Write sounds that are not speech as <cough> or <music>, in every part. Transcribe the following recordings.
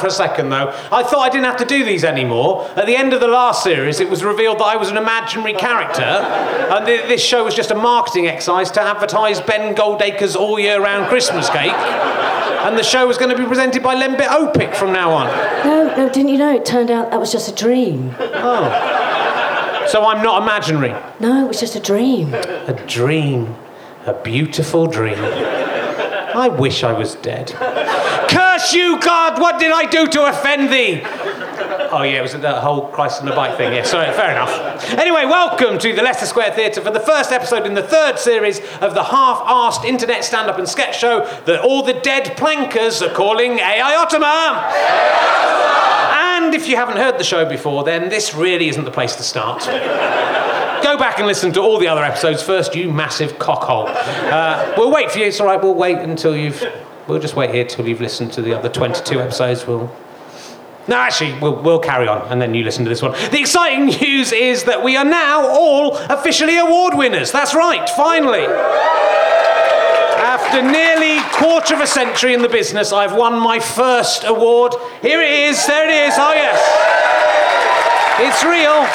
for a second, though. I thought I didn't have to do these anymore. At the end of the last series, it was revealed that I was an imaginary character, and th- this show was just a marketing exercise to advertise Ben Goldacre's all year round Christmas cake. And the show was going to be presented by Lembit Opik from now on. No, no, didn't you know? It turned out that was just a dream. Oh. So I'm not imaginary. No, it was just a dream. A dream. A beautiful dream. I wish I was dead. Curse you, God! What did I do to offend thee? Oh, yeah, it was that whole Christ on the bike thing. Yeah, sorry, fair enough. Anyway, welcome to the Leicester Square Theatre for the first episode in the third series of the half arsed internet stand up and sketch show that all the dead plankers are calling AI Ottoman. And if you haven't heard the show before, then this really isn't the place to start. Go back and listen to all the other episodes first, you massive cockhole. Uh, we'll wait for you. It's all right. We'll wait until you've. We'll just wait here till you've listened to the other 22 episodes. We'll. No, actually, we'll, we'll carry on and then you listen to this one. The exciting news is that we are now all officially award winners. That's right, finally. After nearly quarter of a century in the business, I've won my first award. Here it is. There it is. Oh, yes. It's real.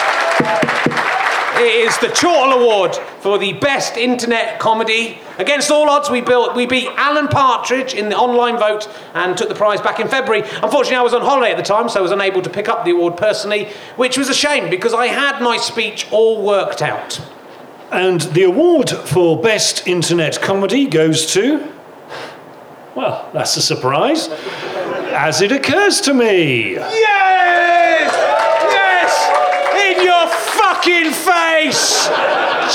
It is the Chortle Award for the best internet comedy. Against all odds, we, built, we beat Alan Partridge in the online vote and took the prize back in February. Unfortunately, I was on holiday at the time, so I was unable to pick up the award personally, which was a shame because I had my speech all worked out. And the award for Best Internet Comedy goes to. Well, that's a surprise. As it occurs to me. Yes! Fucking face!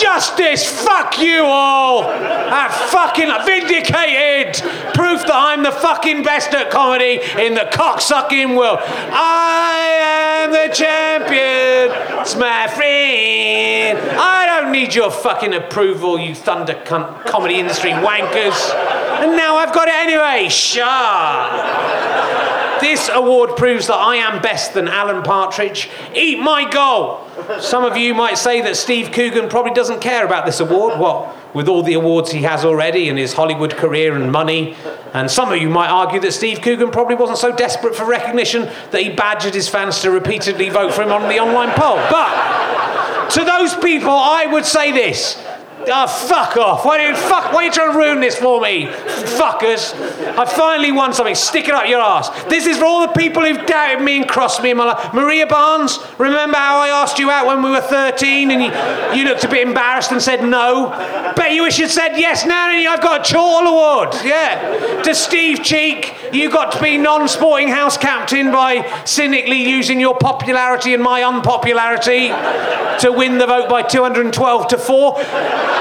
Justice, fuck you all! That fucking vindicated! Proof that I'm the fucking best at comedy in the cocksucking world. I am the champion, it's my friend. I don't need your fucking approval, you thunder comedy industry wankers. And now I've got it anyway. Shut. This award proves that I am best than Alan Partridge. Eat my goal. Some of you might say that Steve Coogan probably doesn't care about this award. What? With all the awards he has already and his Hollywood career and money. And some of you might argue that Steve Coogan probably wasn't so desperate for recognition that he badgered his fans to repeatedly vote for him on the online poll. But to those people, I would say this. Oh, fuck off. Why, you, fuck, why are you trying to ruin this for me? Fuckers. I finally won something. Stick it up your ass. This is for all the people who've doubted me and crossed me in my life. Maria Barnes, remember how I asked you out when we were 13 and you, you looked a bit embarrassed and said no? Bet you wish you'd said yes now and I've got a Chortle Award. Yeah. To Steve Cheek, you got to be non sporting house captain by cynically using your popularity and my unpopularity to win the vote by 212 to 4.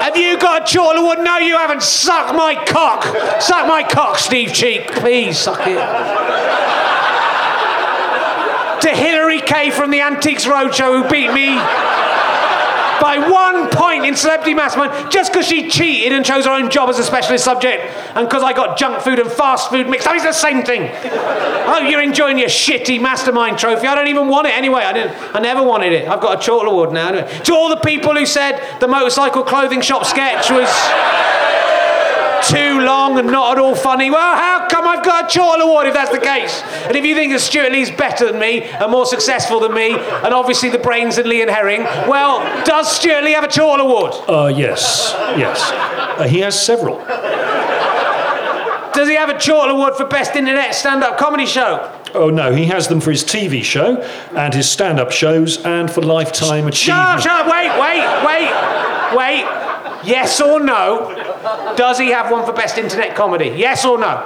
Have you got a Award? No, you haven't. Suck my cock. Suck my cock, Steve Cheek. Please, suck it. to Hilary Kay from the Antiques Roadshow who beat me by one point in Celebrity Mastermind just because she cheated and chose her own job as a specialist subject and because I got junk food and fast food mixed up. It's the same thing. Oh, you're enjoying your shitty Mastermind trophy. I don't even want it anyway. I didn't. I never wanted it. I've got a Chortle Award now. Anyway. To all the people who said the motorcycle clothing shop sketch was too long and not at all funny. Well, how come I've got a Chortle Award if that's the case? And if you think that Stewart Lee's better than me and more successful than me, and obviously the brains in Lee and Herring, well, does Stuart Lee have a Chortle Award? Uh, yes, yes. Uh, he has several. Does he have a Chortle Award for Best Internet Stand Up Comedy Show? Oh no, he has them for his TV show and his stand up shows and for lifetime Shut up, achievement. shut up, wait, wait, wait, wait. Yes or no? Does he have one for Best Internet Comedy? Yes or no?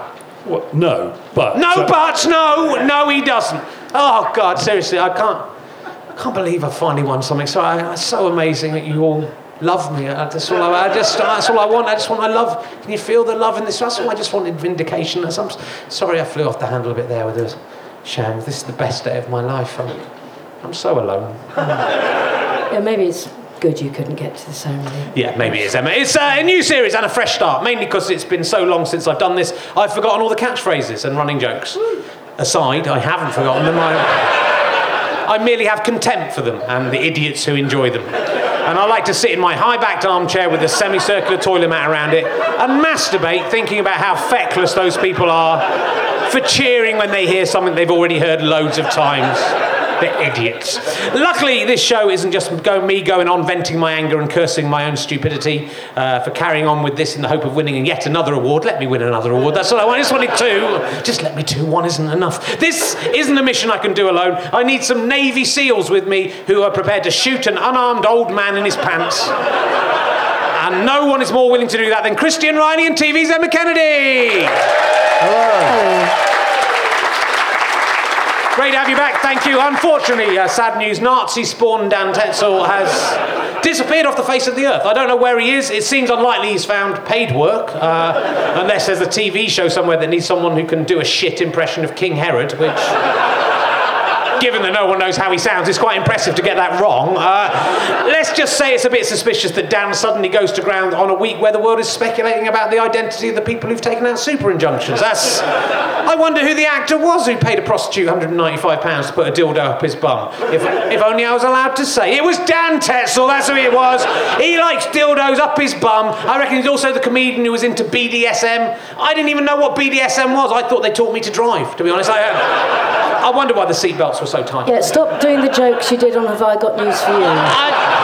What? No, but. No uh, buts, no, no, he doesn't. Oh God, seriously, I can't, I can't believe I finally won something. So I, it's so amazing that you all love me. I, that's all I, I just, that's all I want. I just want, I love. Can you feel the love in this? That's all I just wanted vindication. That's- I'm sorry, I flew off the handle a bit there with this shame. This is the best day of my life. I'm, I'm so alone. Yeah, maybe it's good you couldn't get to the ceremony. Yeah, maybe it is, Emma. It's uh, a new series and a fresh start, mainly because it's been so long since I've done this. I've forgotten all the catchphrases and running jokes. Aside, I haven't forgotten them. I... I merely have contempt for them and the idiots who enjoy them. And I like to sit in my high backed armchair with a semicircular toilet mat around it and masturbate thinking about how feckless those people are for cheering when they hear something they've already heard loads of times. They're idiots. Luckily, this show isn't just go, me going on venting my anger and cursing my own stupidity uh, for carrying on with this in the hope of winning yet another award. Let me win another award. That's all I want. I just wanted two. Just let me two. One isn't enough. This isn't a mission I can do alone. I need some Navy SEALs with me who are prepared to shoot an unarmed old man in his pants. And no one is more willing to do that than Christian Reilly and TV's Emma Kennedy. Great to have you back. Thank you. Unfortunately, uh, sad news Nazi spawn Dan Tetsell has disappeared off the face of the earth. I don't know where he is. It seems unlikely he's found paid work, uh, unless there's a TV show somewhere that needs someone who can do a shit impression of King Herod, which. Given that no one knows how he sounds, it's quite impressive to get that wrong. Uh, let's just say it's a bit suspicious that Dan suddenly goes to ground on a week where the world is speculating about the identity of the people who've taken out super injunctions. That's. I wonder who the actor was who paid a prostitute £195 to put a dildo up his bum. If, if only I was allowed to say. It was Dan Tetsell, that's who it was. He likes dildos up his bum. I reckon he's also the comedian who was into BDSM. I didn't even know what BDSM was. I thought they taught me to drive, to be honest. I, I wonder why the seatbelts were so tight. Yeah, stop doing the jokes you did on Have I Got News for You. I,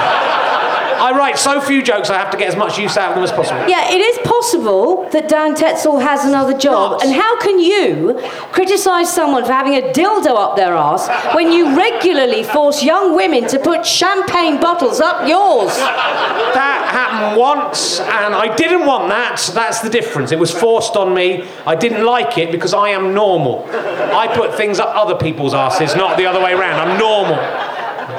I write so few jokes, I have to get as much use out of them as possible. Yeah, it is possible that Dan Tetsell has another job. And how can you criticise someone for having a dildo up their ass when you regularly force young women to put champagne bottles up yours? That happened once, and I didn't want that. That's the difference. It was forced on me. I didn't like it because I am normal. I put things up other people's asses, not the other way around. I'm normal.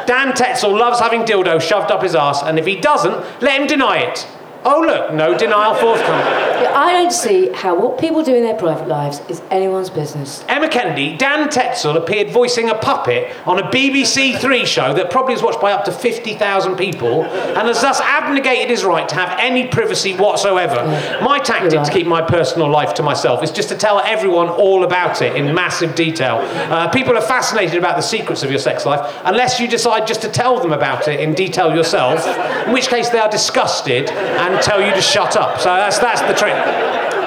Dan Tetsell loves having dildo shoved up his ass, and if he doesn't, let him deny it. Oh, look, no denial forthcoming. Yeah, I don't see how what people do in their private lives is anyone's business. Emma Kennedy, Dan Tetsell appeared voicing a puppet on a BBC Three show that probably is watched by up to 50,000 people and has thus abnegated his right to have any privacy whatsoever. My tactic You're to keep my personal life to myself is just to tell everyone all about it in massive detail. Uh, people are fascinated about the secrets of your sex life unless you decide just to tell them about it in detail yourself, in which case they are disgusted and tell you to shut up. So that's, that's the trick.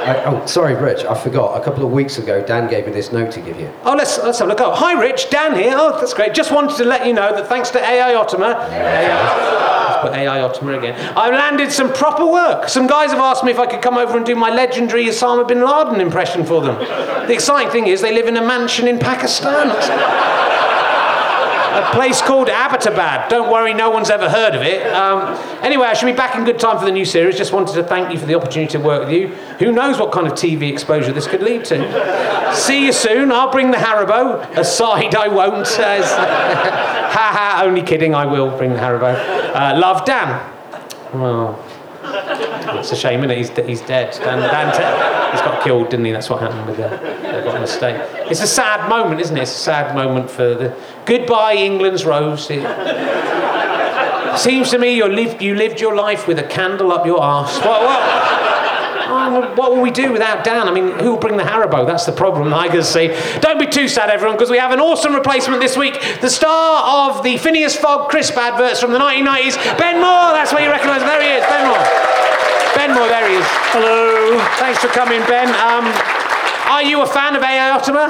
I, oh, sorry, Rich. I forgot. A couple of weeks ago, Dan gave me this note to give you. Oh, let's, let's have a look. Oh, hi, Rich. Dan here. Oh, that's great. Just wanted to let you know that thanks to AI Ottomer, AI, let's put AI Ottomer again, I've landed some proper work. Some guys have asked me if I could come over and do my legendary Osama bin Laden impression for them. The exciting thing is they live in a mansion in Pakistan. A place called Abbottabad. Don't worry, no one's ever heard of it. Um, anyway, I should be back in good time for the new series. Just wanted to thank you for the opportunity to work with you. Who knows what kind of TV exposure this could lead to? See you soon. I'll bring the Haribo. Aside, I won't. <laughs> <laughs> Ha ha. Only kidding. I will bring the Haribo. Uh, love, Dan. Well, it's a shame, isn't it? He's, he's dead. Dan, Dan Te- he's got killed, didn't he? That's what happened with the. They got a mistake. It's a sad moment, isn't it? It's a sad moment for the goodbye, England's rose. It seems to me you lived you lived your life with a candle up your arse. What? what? Oh, what will we do without Dan? I mean, who will bring the Haribo? That's the problem, I can see. Don't be too sad, everyone, because we have an awesome replacement this week. The star of the Phineas Fogg crisp adverts from the 1990s, Ben Moore. That's where you recognise him. There he is, Ben Moore. Ben Moore, there he is. Hello. Thanks for coming, Ben. Um, are you a fan of AI Ottomer?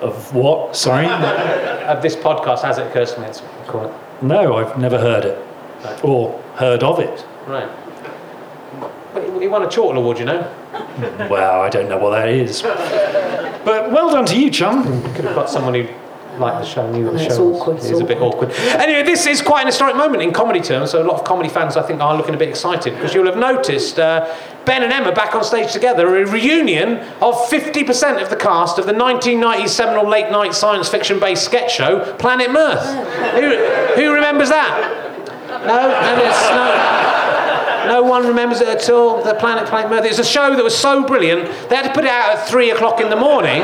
Of what? Sorry? Of this podcast, has it occurs to me, it's. No, I've never heard it. Or heard of it. Right. But He won a Chortle Award, you know. <laughs> Well, I don't know what that is. But well done to you, chum. Could have got someone who liked the show, and knew what the It's show was. awkward, It it's is a bit awkward. Anyway, this is quite an historic moment in comedy terms, so a lot of comedy fans, I think, are looking a bit excited because you'll have noticed uh, Ben and Emma back on stage together, a reunion of 50% of the cast of the 1990s seminal late night science fiction based sketch show, Planet Mirth. who, who remembers that? No? No, there's no. No one remembers it at all. The Planet Planet Mirth. It was a show that was so brilliant they had to put it out at three o'clock in the morning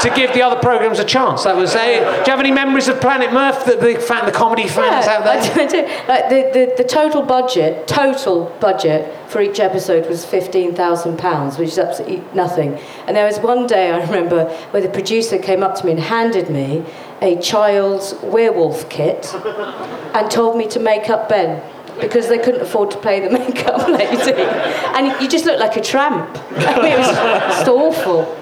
to give the other programs a chance. That was. Uh, do you have any memories of Planet Mirth? The, the, fan, the comedy fans out I there. do, I do. Like the, the, the total budget, total budget for each episode was fifteen thousand pounds, which is absolutely nothing. And there was one day I remember where the producer came up to me and handed me a child's werewolf kit and told me to make up Ben because they couldn't afford to pay the makeup <laughs> lady. And you just looked like a tramp. I <laughs> mean, it was just awful.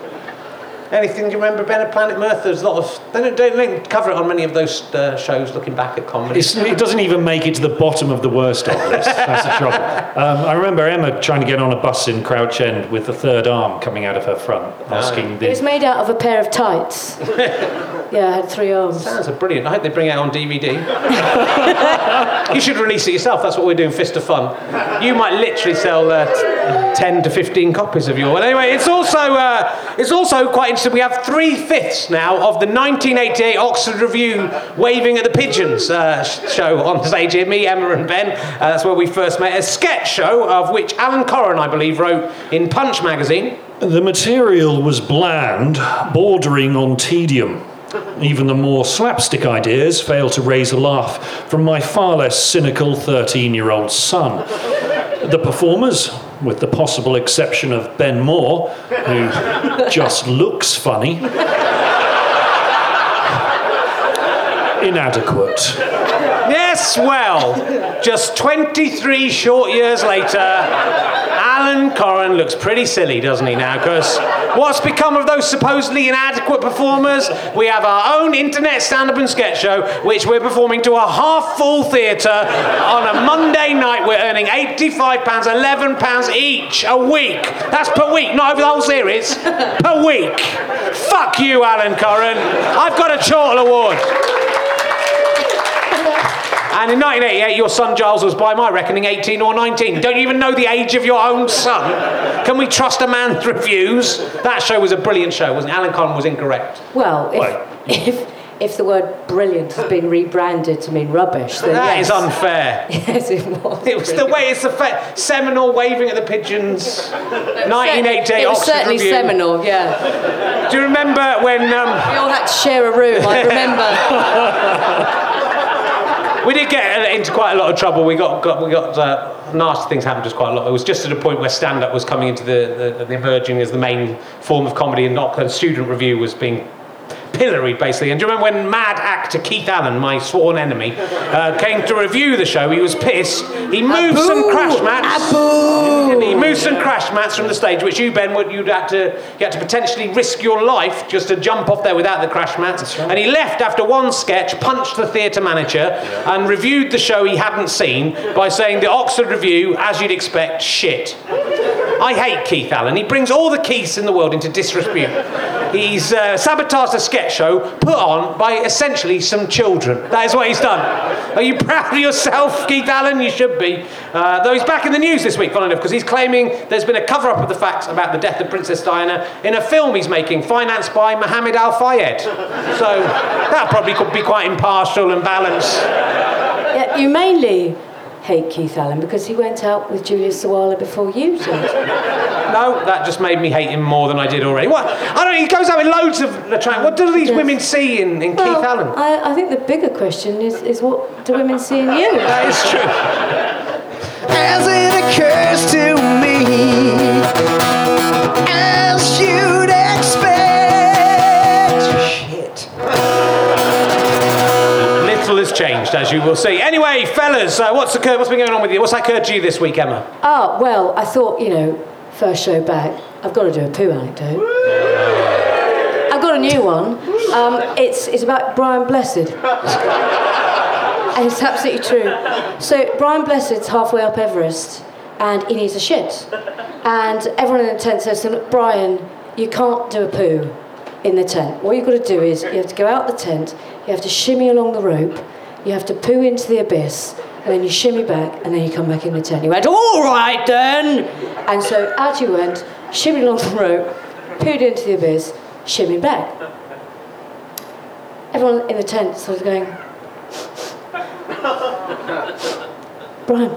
Anything you remember, about Planet Mirth? There's a lot of. They don't, don't cover it on many of those uh, shows looking back at comedy. It's, it doesn't even make it to the bottom of the worst of list. That's the trouble. Um, I remember Emma trying to get on a bus in Crouch End with the third arm coming out of her front, asking It was made out of a pair of tights. <laughs> Yeah, it had three arms. Sounds a brilliant. I hope they bring it out on DVD. <laughs> you should release it yourself. That's what we're doing, Fist of Fun. You might literally sell uh, t- 10 to 15 copies of your. Well, anyway, it's also, uh, it's also quite interesting. We have three fifths now of the 1988 Oxford Revue Waving at the Pigeons uh, show on <laughs> stage here. Me, Emma, and Ben. Uh, that's where we first met. A sketch show of which Alan Coren, I believe, wrote in Punch magazine. The material was bland, bordering on tedium. Even the more slapstick ideas failed to raise a laugh from my far less cynical 13 year old son. The performers, with the possible exception of Ben Moore, who just looks funny, inadequate. Yes, well, just 23 short years later, Alan Coren looks pretty silly, doesn't he now? Because what's become of those supposedly inadequate performers? We have our own internet stand up and sketch show, which we're performing to a half full theatre on a Monday night. We're earning £85, £11 each a week. That's per week, not over the whole series. Per week. Fuck you, Alan Coren. I've got a Chortle Award. And in 1988, your son Giles was, by my reckoning, 18 or 19. Don't you even know the age of your own son? Can we trust a man's <laughs> reviews? That show was a brilliant show, wasn't it? Alan Conn was incorrect. Well, if, <laughs> if, if the word brilliant has been rebranded to mean rubbish, then That yes. is unfair. <laughs> yes, it was. It was the way it's the fa- seminal waving at the pigeons. 1988 It was Oxford certainly Review. seminal, yeah. Do you remember when um, We all had to share a room, I remember. We did get into quite a lot of trouble? We got, got we got uh, nasty things happened to us quite a lot. It was just at a point where stand-up was coming into the, the, the emerging as the main form of comedy, and not student review was being pilloried basically. And do you remember when mad actor Keith Allen, my sworn enemy, uh, came to review the show? He was pissed. He moved some crash mats. He moved some crash mats from the stage, which you, Ben, would you'd have to you had to potentially risk your life just to jump off there without the crash mats. And he left after one sketch, punched the theatre manager, and reviewed the show he hadn't seen by saying the Oxford Revue, as you'd expect, shit. I hate Keith Allen. He brings all the Keiths in the world into disrepute. He's uh, sabotaged a sketch show put on by essentially some children. That is what he's done. Are you <laughs> proud of yourself, Keith Allen? You should be. Uh, though he's back in the news this week, funny enough, because he's claiming there's been a cover up of the facts about the death of Princess Diana in a film he's making, financed by Mohammed Al Fayed. So that probably could be quite impartial and balanced. Yeah, you mainly hate Keith Allen because he went out with Julia Sawalha before you did. <laughs> No, that just made me hate him more than I did already. What? I don't. He goes out with loads of attract. What do these Yes. women see in, in Keith Allen? I, I think the bigger question is, is what do women see in you? <laughs> That is true. as it occurs to me, as you'd Little has changed, as you will see. Anyway, fellas, uh, what's occurred? What's been going on with you? What's occurred to you this week, Emma? Oh, well, I thought, you know, first show back, I've got to do a poo anecdote. I've got a new one. Um, it's, it's about Brian Blessed. and it's absolutely true. So, Brian Blessed's halfway up Everest and he needs a shit. And everyone in the tent says to him, Brian, you can't do a poo in the tent. What you've got to do is you have to go out the tent, you have to shimmy along the rope, you have to poo into the abyss, and then you shimmy back, and then you come back in the tent. He went, all right then! And so out you went, shimmied along the rope, pooed into the abyss, shimmied back. Everyone in the tent started going, Brian,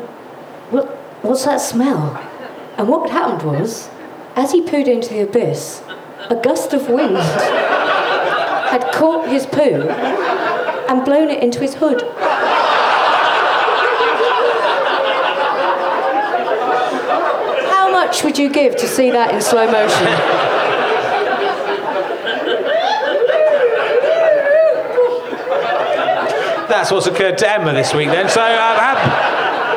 what, what's that smell? And what happened was, as he pooed into the abyss, a gust of wind <laughs> had caught his poo and blown it into his hood. How much would you give to see that in slow motion? That's what's occurred to Emma this week then. So, uh, how,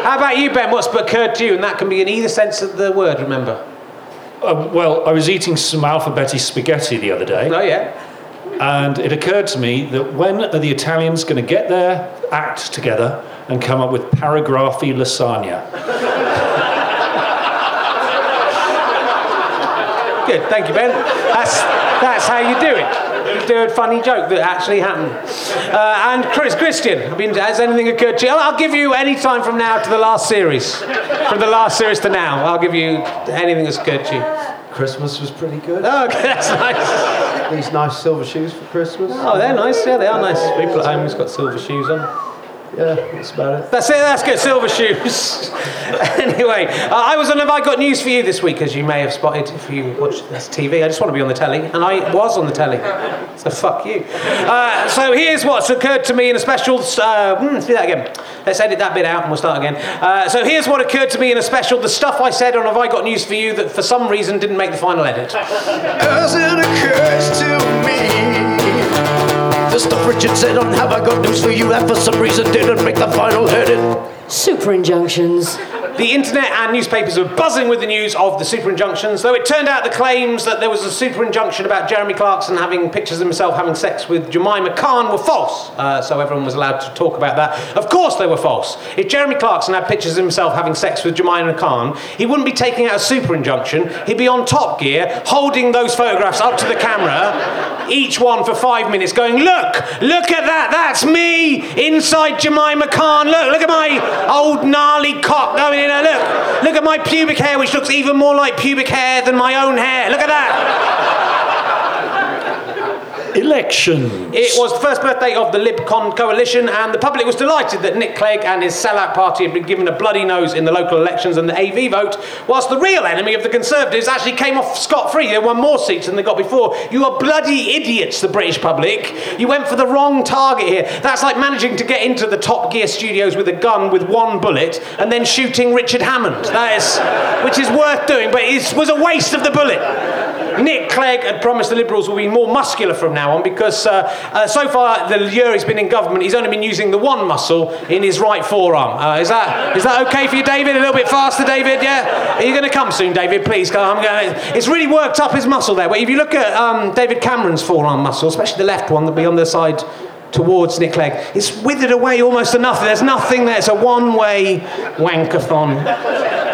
how about you, Ben? What's occurred to you? And that can be in either sense of the word, remember? Uh, well, I was eating some alphabeti spaghetti the other day, Oh, yeah. And it occurred to me that when are the Italians going to get their act together and come up with paragraphy lasagna? Good, thank you, Ben. That's, that's how you do it. You do a funny joke that actually happened. Uh, and Chris, Christian, I mean, has anything occurred to you? I'll, I'll give you any time from now to the last series. From the last series to now, I'll give you anything that's occurred to you. Christmas was pretty good. Oh, okay, <laughs> that's nice. These nice silver shoes for Christmas. Oh, they're nice. Yeah, they are nice. People at home who's got silver shoes on. Yeah, that's about it. That's it. That's good. Silver shoes. <laughs> anyway, uh, I was on. Have I got news for you this week? As you may have spotted if you watch this TV. I just want to be on the telly, and I was on the telly. <laughs> So fuck you. Uh, so here's what's occurred to me in a special. Uh, hmm, let's do that again. Let's edit that bit out, and we'll start again. Uh, so here's what occurred to me in a special. The stuff I said on Have I Got News for You that for some reason didn't make the final edit. As it occurs to me. The stuff Richard said on Have I Got News for You that for some reason didn't make the final edit. Super injunctions. The internet and newspapers were buzzing with the news of the super injunctions, though it turned out the claims that there was a super injunction about Jeremy Clarkson having pictures of himself having sex with Jemima Khan were false. Uh, so everyone was allowed to talk about that. Of course they were false. If Jeremy Clarkson had pictures of himself having sex with Jemima Khan, he wouldn't be taking out a super injunction. He'd be on Top Gear, holding those photographs up to the camera, each one for five minutes, going, Look, look at that, that's me inside Jemima Khan. Look, look at my old gnarly cock going in there. Look, look at my pubic hair, which looks even more like pubic hair than my own hair. Look at that. Elections. It was the first birthday of the LibCon coalition, and the public was delighted that Nick Clegg and his sellout party had been given a bloody nose in the local elections and the AV vote, whilst the real enemy of the Conservatives actually came off scot free. They won more seats than they got before. You are bloody idiots, the British public. You went for the wrong target here. That's like managing to get into the Top Gear studios with a gun with one bullet and then shooting Richard Hammond. That is, which is worth doing, but it was a waste of the bullet. Nick Clegg had promised the Liberals will be more muscular from now on because uh, uh, so far the year he's been in government, he's only been using the one muscle in his right forearm. Uh, is that is that okay for you, David? A little bit faster, David? Yeah. Are you going to come soon, David? Please. I'm going. It's really worked up his muscle there. But if you look at um, David Cameron's forearm muscle, especially the left one, that'll be on the side towards Nick Clegg, it's withered away almost nothing. There's nothing there. It's a one-way wankathon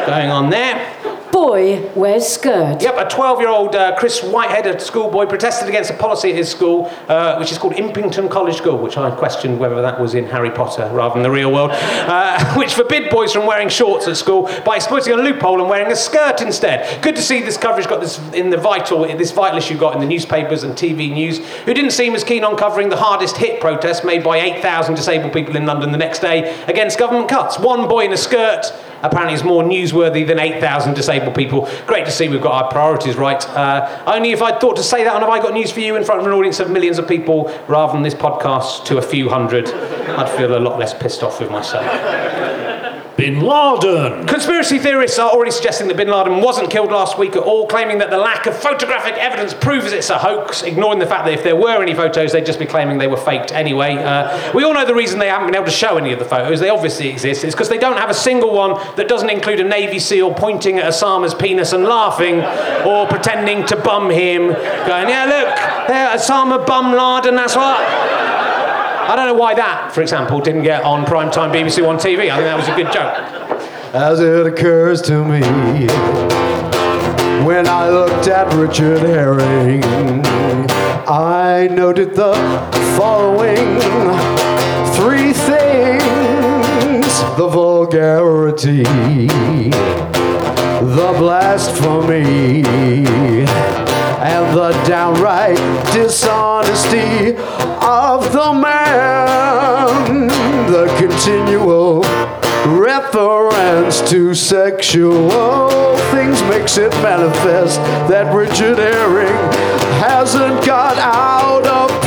going on there. Boy wears skirt. Yep, a 12 year old uh, Chris Whitehead, a schoolboy, protested against a policy at his school, uh, which is called Impington College School, which I questioned whether that was in Harry Potter rather than the real world, uh, <laughs> which forbid boys from wearing shorts at school by exploiting a loophole and wearing a skirt instead. Good to see this coverage got this in the vital, this vital issue got in the newspapers and TV news, who didn't seem as keen on covering the hardest hit protest made by 8,000 disabled people in London the next day against government cuts. One boy in a skirt apparently is more newsworthy than 8,000 disabled people. Great to see we've got our priorities right. Uh, only if I'd thought to say that and Have I Got News for You in front of an audience of millions of people rather than this podcast to a few hundred, I'd feel a lot less pissed off with myself. Bin Laden. Conspiracy theorists are already suggesting that bin Laden wasn't killed last week at all, claiming that the lack of photographic evidence proves it's a hoax, ignoring the fact that if there were any photos, they'd just be claiming they were faked anyway. Uh, we all know the reason they haven't been able to show any of the photos. They obviously exist. It's because they don't have a single one that doesn't include a Navy SEAL pointing at Osama's penis and laughing, or pretending to bum him, going, yeah, look, there, Osama bum Laden, that's what. I don't know why that, for example, didn't get on primetime BBC One TV. I think that was a good joke. As it occurs to me when I looked at Richard Herring, I noted the following three things the vulgarity, the blasphemy, and the downright dishonesty of the man, the continual reference to sexual things makes it manifest that Richard Herring hasn't got out of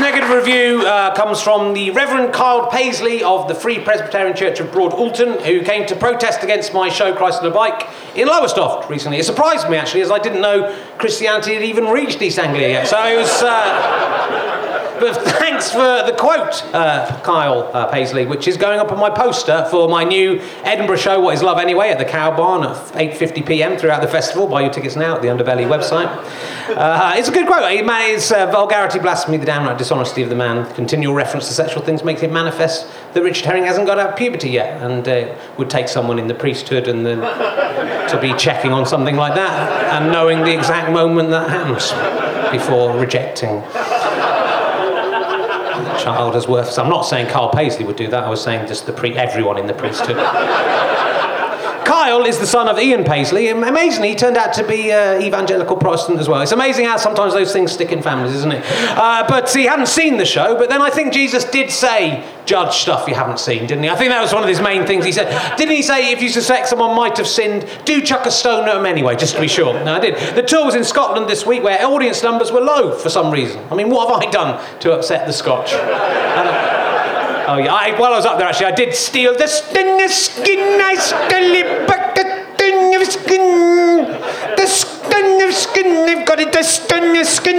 negative review uh, comes from the Reverend Kyle Paisley of the Free Presbyterian Church of Broad Alton, who came to protest against my show Christ on a Bike in Lowestoft recently. It surprised me actually, as I didn't know Christianity had even reached East Anglia yet. So it was. Uh, but thanks for the quote, uh, Kyle uh, Paisley, which is going up on my poster for my new Edinburgh show, What Is Love Anyway, at the Cow Barn at 8:50 p.m. throughout the festival. Buy your tickets now at the Underbelly website. Uh, it's a good quote. It man, it's uh, vulgarity, blasphemy, the downright dishonesty of the man. Continual reference to sexual things makes it manifest that Richard Herring hasn't got out of puberty yet, and uh, would take someone in the priesthood and then to be checking on something like that and knowing the exact moment that happens before rejecting as worth. So I'm not saying Carl Paisley would do that. I was saying just the pre everyone in the priesthood. <laughs> Kyle is the son of Ian Paisley. and Amazingly, he turned out to be uh, evangelical Protestant as well. It's amazing how sometimes those things stick in families, isn't it? Uh, but he hadn't seen the show. But then I think Jesus did say, "Judge stuff you haven't seen," didn't he? I think that was one of his main things. He said, didn't he say, if you suspect someone might have sinned, do chuck a stone at them anyway, just to be sure? No, I did. The tour was in Scotland this week, where audience numbers were low for some reason. I mean, what have I done to upset the Scotch? Oh yeah, I, while I was up there actually, I did steal the skin, the skin, I stole back, the skin of skin, the skin of skin, I've got it, the skin of skin,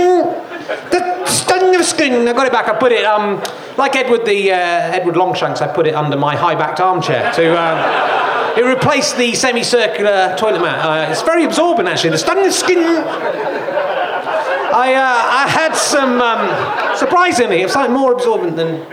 the skin of skin, I got it back, I put it, um, like Edward the, uh, Edward Longshanks, I put it under my high-backed armchair to, um, it replaced the semicircular toilet mat. Uh, it's very absorbent actually, the skin of skin. I, uh, I had some, um, surprisingly, it's like more absorbent than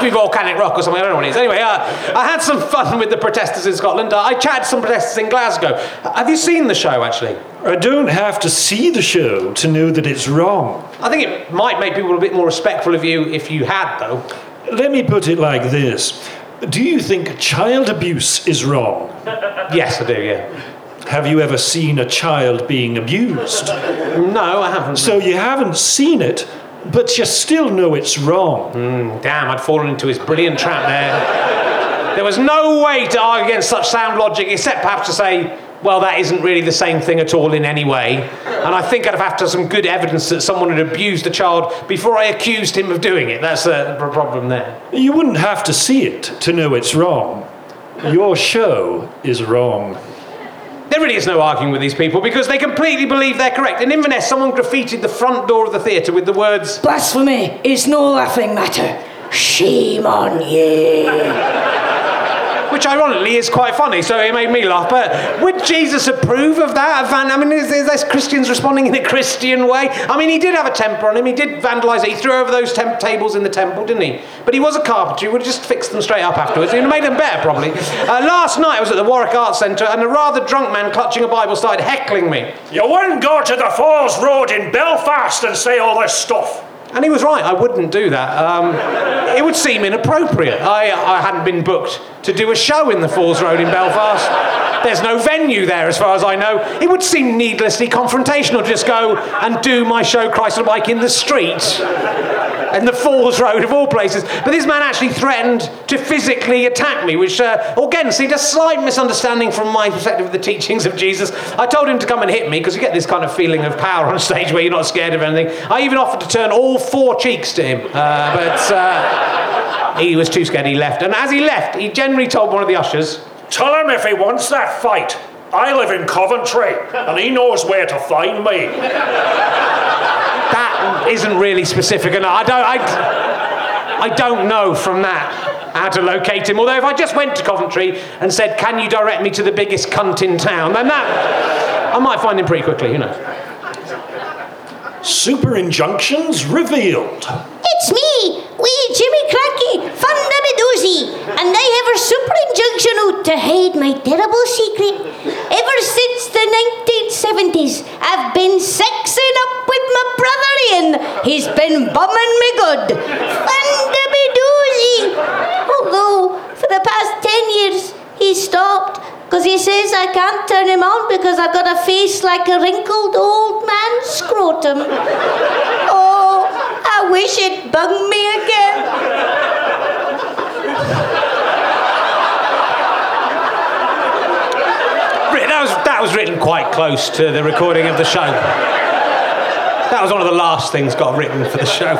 must be volcanic rock or something, I don't know what it is. Anyway, uh, I had some fun <laughs> with the protesters in Scotland. Uh, I chatted some protesters in Glasgow. Have you seen the show, actually? I don't have to see the show to know that it's wrong. I think it might make people a bit more respectful of you if you had, though. Let me put it like this Do you think child abuse is wrong? <laughs> Yes, I do, yeah. Have you ever seen a child being abused? No, I haven't. So you haven't seen it, but you still know it's wrong. Hmm, damn, I'd fallen into his brilliant trap there. There was no way to argue against such sound logic except perhaps to say, well, that isn't really the same thing at all in any way. And I think I'd have had to have some good evidence that someone had abused a child before I accused him of doing it. That's uh, a problem there. You wouldn't have to see it to know it's wrong. Your show is wrong. There really is no arguing with these people because they completely believe they're correct. In Inverness, someone graffitied the front door of the theatre with the words, Blasphemy is no laughing matter. Shame on ye. Which ironically is quite funny, so it made me laugh. But would Jesus approve of that? I mean, is, is this Christians responding in a Christian way? I mean, he did have a temper on him. He did vandalise it. He threw over those temp tables in the temple, didn't he? But he was a carpenter. He would have just fixed them straight up afterwards. He would have made them better, probably. Uh, last night I was at the Warwick Arts Centre, and a rather drunk man clutching a Bible started heckling me. You wouldn't go to the Falls Road in Belfast and say all this stuff. And he was right, I wouldn't do that. Um, it would seem inappropriate. I, I hadn't been booked to do a show in the Falls Road in Belfast. There's no venue there, as far as I know. It would seem needlessly confrontational to just go and do my show, Christ on Bike, in the street. In the Falls Road, of all places. But this man actually threatened to physically attack me, which, uh, again, seemed a slight misunderstanding from my perspective of the teachings of Jesus. I told him to come and hit me, because you get this kind of feeling of power on stage where you're not scared of anything. I even offered to turn all four cheeks to him, uh, but uh, he was too scared, he left. And as he left, he generally told one of the ushers, Tell him if he wants that fight. I live in Coventry, and he knows where to find me. that isn't really specific enough. I don't, I, I don't know from that how to locate him. Although if I just went to Coventry and said, "Can you direct me to the biggest cunt in town?" then that I might find him pretty quickly. Who knows? Super injunctions revealed. It's me, wee Jimmy Cranky, Funda Medusi, and I have a super injunction out to hide my terrible secret. Ever since the 1970s, I've been sexing up with my brother Ian. He's been bumming me good. Funda. Although, for the past 10 years, he stopped. Because he says I can't turn him on because I've got a face like a wrinkled old man's scrotum. <laughs> Oh, I wish it bugged me again. That was that was written quite close to the recording of the show. That was one of the last things got written for the show.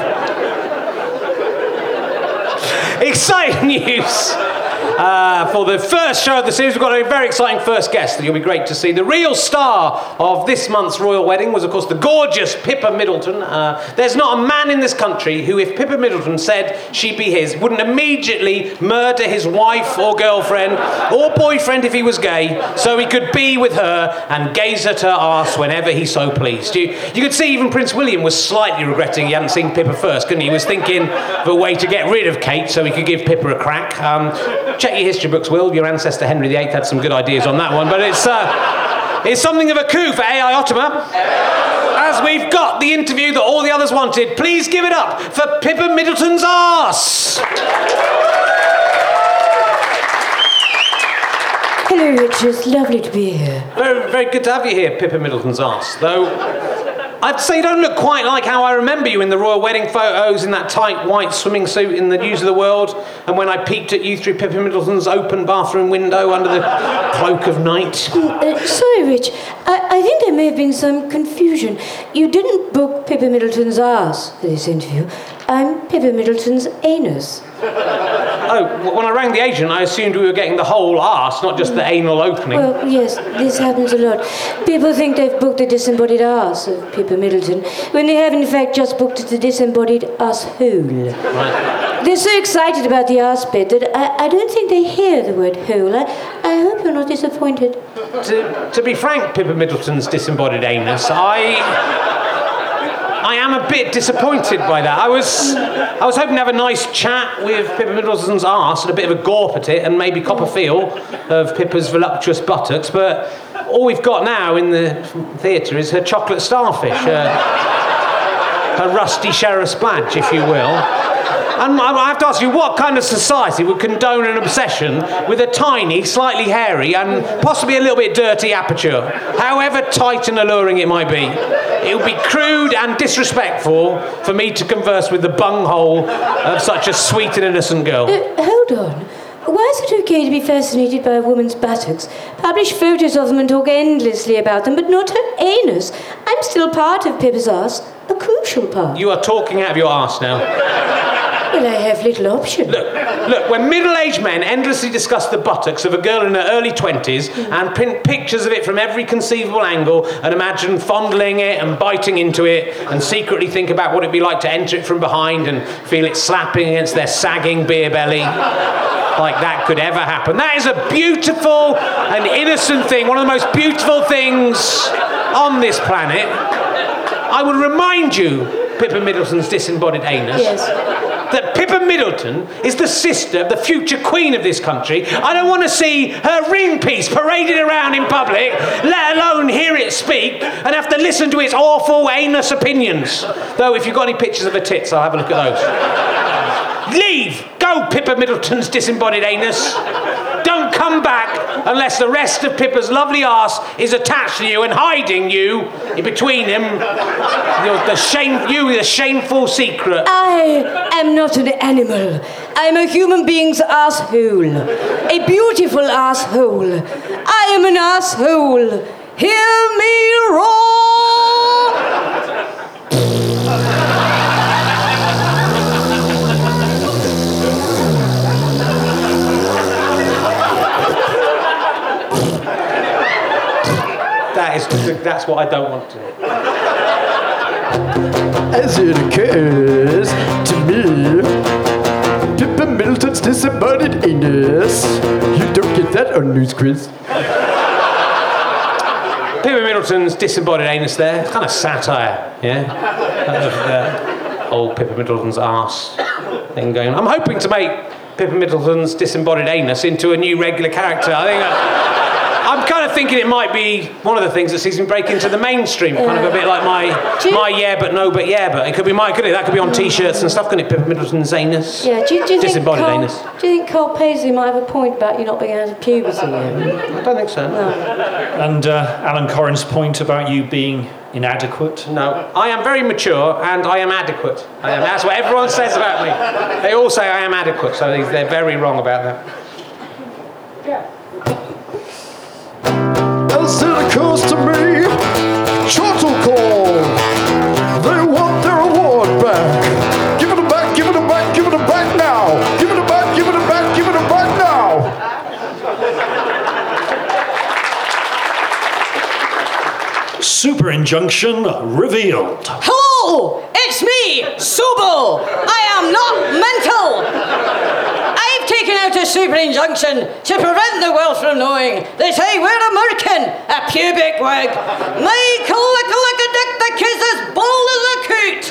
<laughs> Exciting news! Uh, for the first show of the series, we've got a very exciting first guest that you'll be great to see. The real star of this month's royal wedding was, of course, the gorgeous Pippa Middleton. Uh, there's not a man in this country who, if Pippa Middleton said she'd be his, wouldn't immediately murder his wife or girlfriend or boyfriend if he was gay, so he could be with her and gaze at her arse whenever he so pleased. You, you could see even Prince William was slightly regretting he hadn't seen Pippa first, couldn't he? He was thinking of a way to get rid of Kate so he could give Pippa a crack. Um, check your history books, Will. Your ancestor Henry VIII had some good ideas on that one, but it's, uh, it's something of a coup for AI Ottoman. As we've got the interview that all the others wanted, please give it up for Pippa Middleton's arse. Hello, Richard. It's lovely to be here. Very, very good to have you here, Pippa Middleton's arse. Though I'd say you don't look quite like how I remember you in the royal wedding photos in that tight white swimming suit in the News of the World, and when I peeked at you through Pippa Middleton's open bathroom window under the cloak of night. Uh, sorry, Rich. I, I think there may have been some confusion. You didn't book Pippa Middleton's ass for this interview. I'm Pippa Middleton's anus. <laughs> Oh, when I rang the agent, I assumed we were getting the whole arse, not just the anal opening. Well, yes, this happens a lot. People think they've booked the disembodied ass of Pippa Middleton, when they have in fact just booked the disembodied ass hole. Right. They're so excited about the ass bit that I, I don't think they hear the word hole. I, I hope you're not disappointed. To, to be frank, Pippa Middleton's disembodied anus, I. I am a bit disappointed by that. I was, I was hoping to have a nice chat with Pippa Middleton's arse and a bit of a gorp at it and maybe cop a feel of Pippa's voluptuous buttocks, but all we've got now in the theatre is her chocolate starfish, her, her rusty sheriff's badge, if you will. And I have to ask you, what kind of society would condone an obsession with a tiny, slightly hairy, and possibly a little bit dirty aperture, however tight and alluring it might be? It would be crude and disrespectful for me to converse with the bunghole of such a sweet and innocent girl. Uh, hold on. Why is it okay to be fascinated by a woman's buttocks, publish photos of them and talk endlessly about them, but not her anus? I'm still part of Pippa's ass, a crucial part. You are talking out of your arse now. Well, I have little option. Look, look, when middle aged men endlessly discuss the buttocks of a girl in her early 20s and print pictures of it from every conceivable angle and imagine fondling it and biting into it and secretly think about what it'd be like to enter it from behind and feel it slapping against their sagging beer belly. Like that could ever happen. That is a beautiful and innocent thing, one of the most beautiful things on this planet. I will remind you, Pippa Middleton's disembodied anus, Yes. That Pippa Middleton is the sister of the future queen of this country. I don't want to see her ring piece paraded around in public, let alone hear it speak and have to listen to its awful anus opinions. Though, if you've got any pictures of her tits, I'll have a look at those. Leave! Go, Pippa Middleton's disembodied anus. Don't come back unless the rest of Pippa's lovely arse is attached to you and hiding you in between him. You're the shame, you a shameful secret. I am not an animal. I'm a human being's asshole. A beautiful asshole. I am an asshole. Hear me roar! That is, that's what I don't want to hear. As it occurs to me, Pippa Middleton's disembodied anus. You don't get that on News Quiz. Pippa Middleton's disembodied anus there, It's kind of satire, yeah? of the uh, old Pippa Middleton's arse thing going on. I'm hoping to make Pippa Middleton's disembodied anus into a new regular character. I think. I, I'm kind of thinking it might be one of the things that sees me break into the mainstream, kind of a bit like my Do you- my yeah but no but yeah but it could be my could it that could be on t-shirts and stuff couldn't it Pippa Middleton's anus Yeah, do you, do you think disembodied Cole, anus Do you think Cole Paisley might have a point about you not being out of puberty? yet? I don't think so No. And uh, Alan Coren's point about you being inadequate. No, I am very mature and I am adequate. I am, that's what everyone says about me. They all say I am adequate, so they- they're very wrong about that. It occurs to me. Chortle call. They want their award back. Give it back, give it back, give it back now. Give it back, give it back, give it back now. Super injunction revealed. Hello, it's me, Subo. I am not mental. Super injunction to prevent the world from knowing that I wear a merkin, a pubic wig. My dick the is as bald as a coot.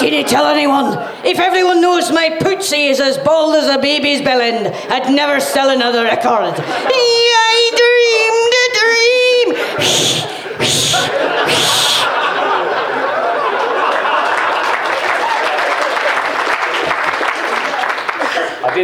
Didn't tell anyone. If everyone knows my pootsy is as bald as a baby's bellend, I'd never sell another record. I dreamed a dream.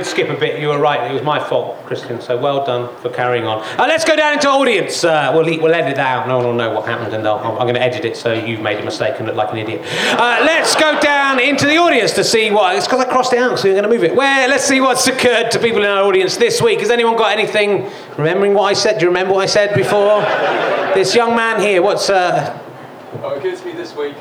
Did skip a bit. You were right. It was my fault, Christian. So well done for carrying on. Uh, let's go down into audience. Uh, we'll, we'll edit that out. No one will know what happened, and I'm, I'm going to edit it so you've made a mistake and look like an idiot. Uh, let's go down into the audience to see what. It's because I crossed it out, so we're going to move it. Where? Let's see what's occurred to people in our audience this week. Has anyone got anything? Remembering what I said? Do you remember what I said before? this young man here. What's? Uh... Oh, it occurred to me this week.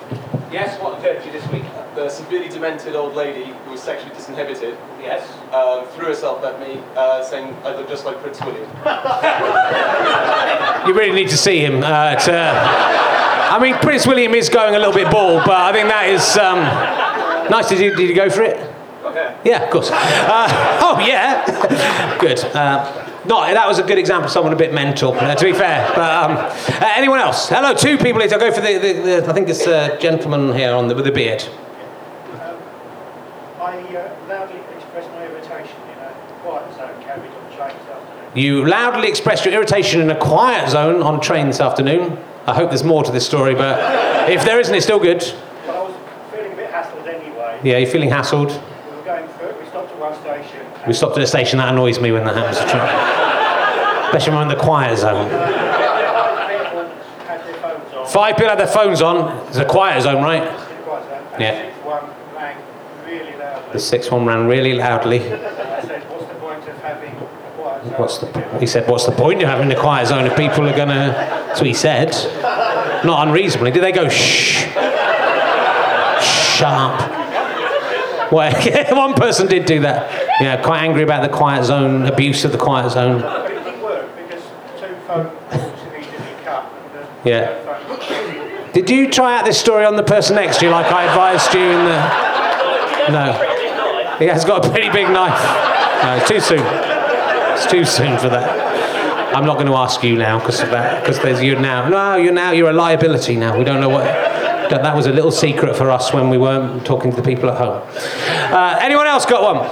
Yes. What occurred to you this week? The severely demented old lady who was sexually disinhibited Yes. um, threw herself at me, uh, saying I look just like Prince William. <laughs> You really need to see him. Uh, to, I mean, Prince William is going a little bit bald, but I think that is um, nice. Did you, did you go for it? Okay. Yeah, of course. Uh, <laughs> oh, yeah. good. Uh, not, that was a good example of someone a bit mental, uh, to be fair. But um, uh, anyone else? Hello, two people. I'll go for the, the, the I think it's the gentleman here on the, with the beard. I uh, loudly expressed my irritation in a quiet zone carried on train this afternoon. You loudly expressed your irritation in a quiet zone on train this afternoon. I hope there's more to this story, but if there isn't, it's still good. But I was feeling a bit hassled anyway. Yeah, you're feeling hassled. We were going through, we stopped at one station. We stopped at a station. That annoys me when that happens. Especially when I'm in the quiet zone. People had their phones on. Five people had their phones on. It's a quiet zone, right? in quiet zone, and Yeah. the sixth one rang really loudly. The sixth one ran really loudly. I said, what's the point of having a quiet zone? What's the? He said, "What's the point of having the quiet zone if people are gonna?" That's what he said. Not unreasonably. Did they go shh? Shut up. Well, <laughs> one person did do that. Yeah, quite angry about the quiet zone, abuse of the quiet zone. But it didn't work because two phone calls immediately cut. And the Yeah. Did you try out this story on the person next to you, like I advised you in the? No. He has got a pretty big knife. No, too soon. It's too soon for that. I'm not going to ask you now because of that. Because there's you now. No, you're now. You're a liability now. We don't know what. That, was a little secret for us when we weren't talking to the people at home. Uh, anyone else got one?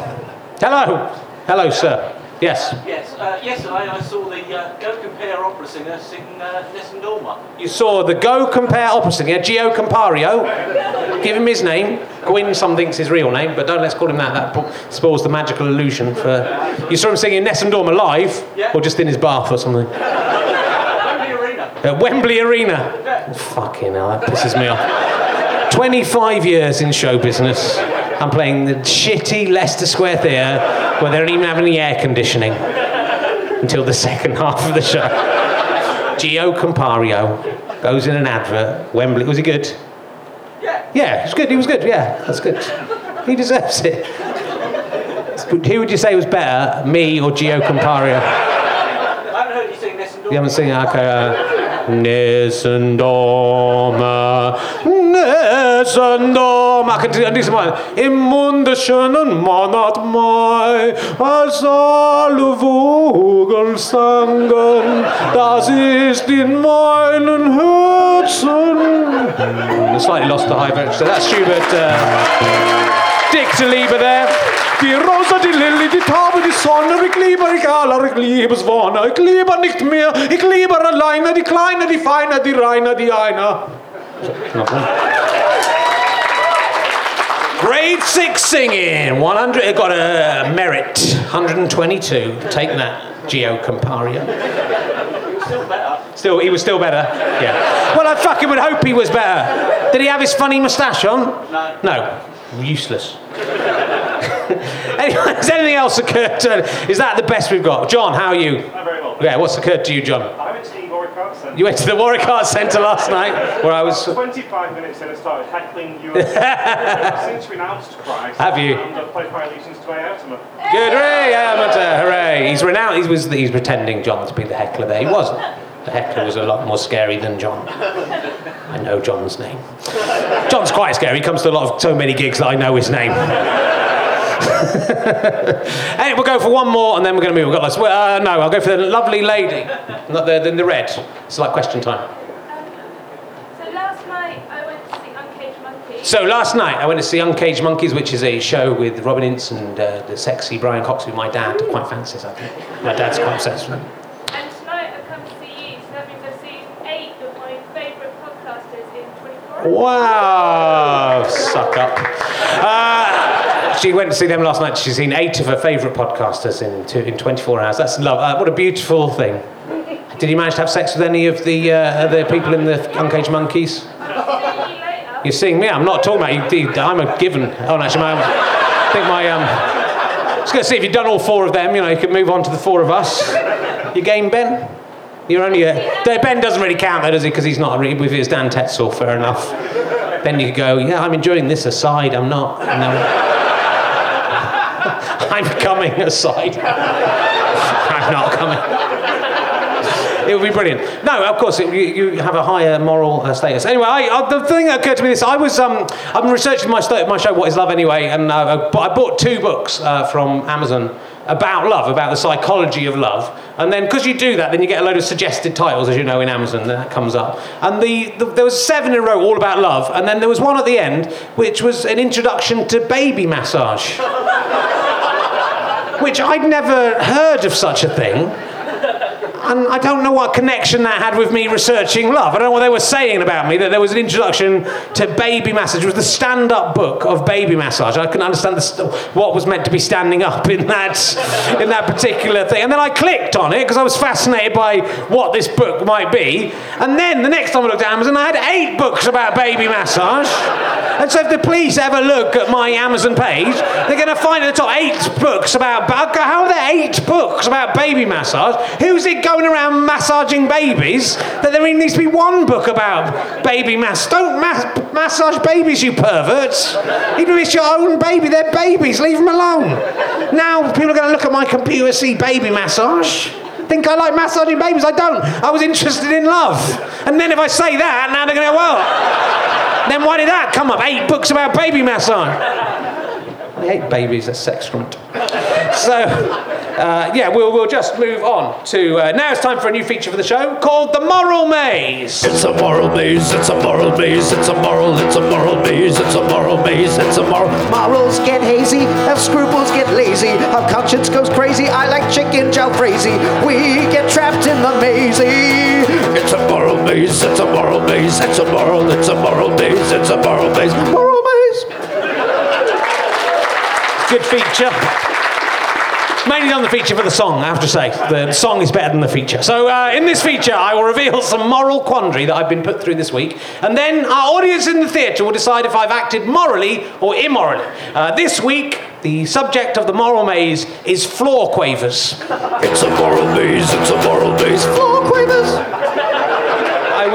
Hello. Hello, sir. Yes. Yes, uh, yesterday I saw the uh, Go Compare opera singer sing uh, Nessun Dorma. You saw the Go Compare opera singer, Gio Compario. Give him his name. Gwyn something's his real name, but don't let's call him that. That spoils the magical illusion. For you saw him singing Nessun Dorma live, Yeah. or just in his bath or something. Wembley Arena. At Wembley Arena. Fucking hell, that pisses me off. 25 years in show business. I'm playing the shitty Leicester Square Theatre where they don't even have any air conditioning until the second <laughs> half of the show. Gio Compario goes in an advert. Wembley. Was he good? Yeah. Yeah, was good. He was good. Yeah, that's good. He deserves it. Who would you say was better, me or Gio Compario? I haven't heard you sing Dorma. You haven't seen it? Okay. Uh, Nessun Dorma, I can do some more. Im Munde schönen Monat Mai, als alle Vogel sangen, das ist in meinen Herzen. I slightly lost the high vote. So that's Schubert. Uh, Dick to Lieber there. Die Rose, die Lilly, die Taube, die Sonne, ich liebe alle, ich liebe es Wonne, ich liebe nicht mehr, ich liebe alleine, die Kleine, die Feine, die Reine, die Eine. Grade 6 singing, 100, it got a merit, 122. Take that, Gio Compario. Still better. Still, he was still better. Yeah. Well, I fucking would hope he was better. Did he have his funny moustache on? No. No. Useless. <laughs> anyway, has anything else occurred to Is that the best we've got? John, how are you? I'm very well. Yeah, what's occurred to you, John? I went to the Warwick Arts Centre. You went to the Warwick Arts Centre last night, where I was. 25 minutes in, I started heckling you. <laughs> Since renounced Christ. Have you? And I've pledged my allegiance to Aotama. Good, hooray, amateur, hooray. He's renowned. He was, he's pretending John to be the heckler there. He wasn't. The heckler was a lot more scary than John. I know John's name. John's quite scary. He comes to a lot of so many gigs that I know his name. <laughs> hey, we'll go for one more and then we're going to move. We've got lots. Uh, no, I'll go for the lovely lady, not the, the, the red. It's like question time. So last night I went to see Uncaged Monkey. So last night I went to see Uncaged Monkeys, which is a show with Robin Ince and uh, the sexy Brian Cox, who my dad quite fancies. I think my dad's quite obsessed with him. And tonight I've come to see you, so that means I've seen eight of my favourite podcasters in 24 hours. Wow, suck up. Uh, she went to see them last night. She's seen eight of her favourite podcasters in, two, in 24 hours. That's love. Uh, what a beautiful thing. Did you manage to have sex with any of the uh, the people in the Uncaged Monkeys? You're seeing me. I'm not talking about you. I'm a given. Oh, no, actually, I think my. Um, I was going to see if you've done all four of them. You know, you could move on to the four of us. You game, Ben? You're only a. Ben doesn't really count, though, does he? Because he's not really with his Dan Tetsell. Fair enough. Then you go, yeah, I'm enjoying this aside. I'm not. No. <laughs> I'm coming aside. I'm not coming. It would be brilliant. No, of course, it, you, you have a higher moral uh, status. Anyway, I, uh, the thing that occurred to me is I was um, I'm researching my, sto- my show, What Is Love Anyway, and uh, I bought two books uh, from Amazon about love, about the psychology of love. And then, because you do that, then you get a load of suggested titles, as you know, in Amazon, that comes up. And the, the, there was seven in a row all about love, and then there was one at the end, which was an introduction to baby massage. <laughs> which I'd never heard of such a thing. And I don't know what connection that had with me researching love. I don't know what they were saying about me, that there was an introduction to baby massage. It was the stand up book of baby massage. I couldn't understand the what was meant to be standing up in that, in that particular thing. And then I clicked on it because I was fascinated by what this book might be. And then the next time I looked at Amazon, I had eight books about baby massage. And so if the police ever look at my Amazon page, they're going to find the top eight books about. How are there eight books about baby massage? Who's it going around massaging babies that there needs to be one book about baby mass? Don't ma- massage babies, you perverts. Even if it's your own baby, they're babies. Leave them alone. Now people are going to look at my computer, see baby massage. Think I like massaging babies? I don't. I was interested in love. And then if I say that, now they're going to go, well, then why did that come up? Eight books about baby massage. I hate babies, that's excrement. So, uh, yeah, we'll, we'll just move on to. Uh, now it's time for a new feature for the show called The Moral Maze. It's a moral maze, it's a moral maze, it's a moral, it's a moral maze, it's a moral maze, it's a moral. Morals get hazy, our scruples get lazy, our conscience goes crazy. I like chicken jalfrezi. We get trapped in the mazy. It's a moral maze, it's a moral maze, it's a moral, it's a moral maze, it's a moral maze, moral maze. Good feature. Mainly done the feature for the song, I have to say. The song is better than the feature. So, uh, in this feature, I will reveal some moral quandary that I've been put through this week, and then our audience in the theatre will decide if I've acted morally or immorally. Uh, this week, the subject of the moral maze is floor quavers. It's a moral maze, it's a moral maze, floor quavers. I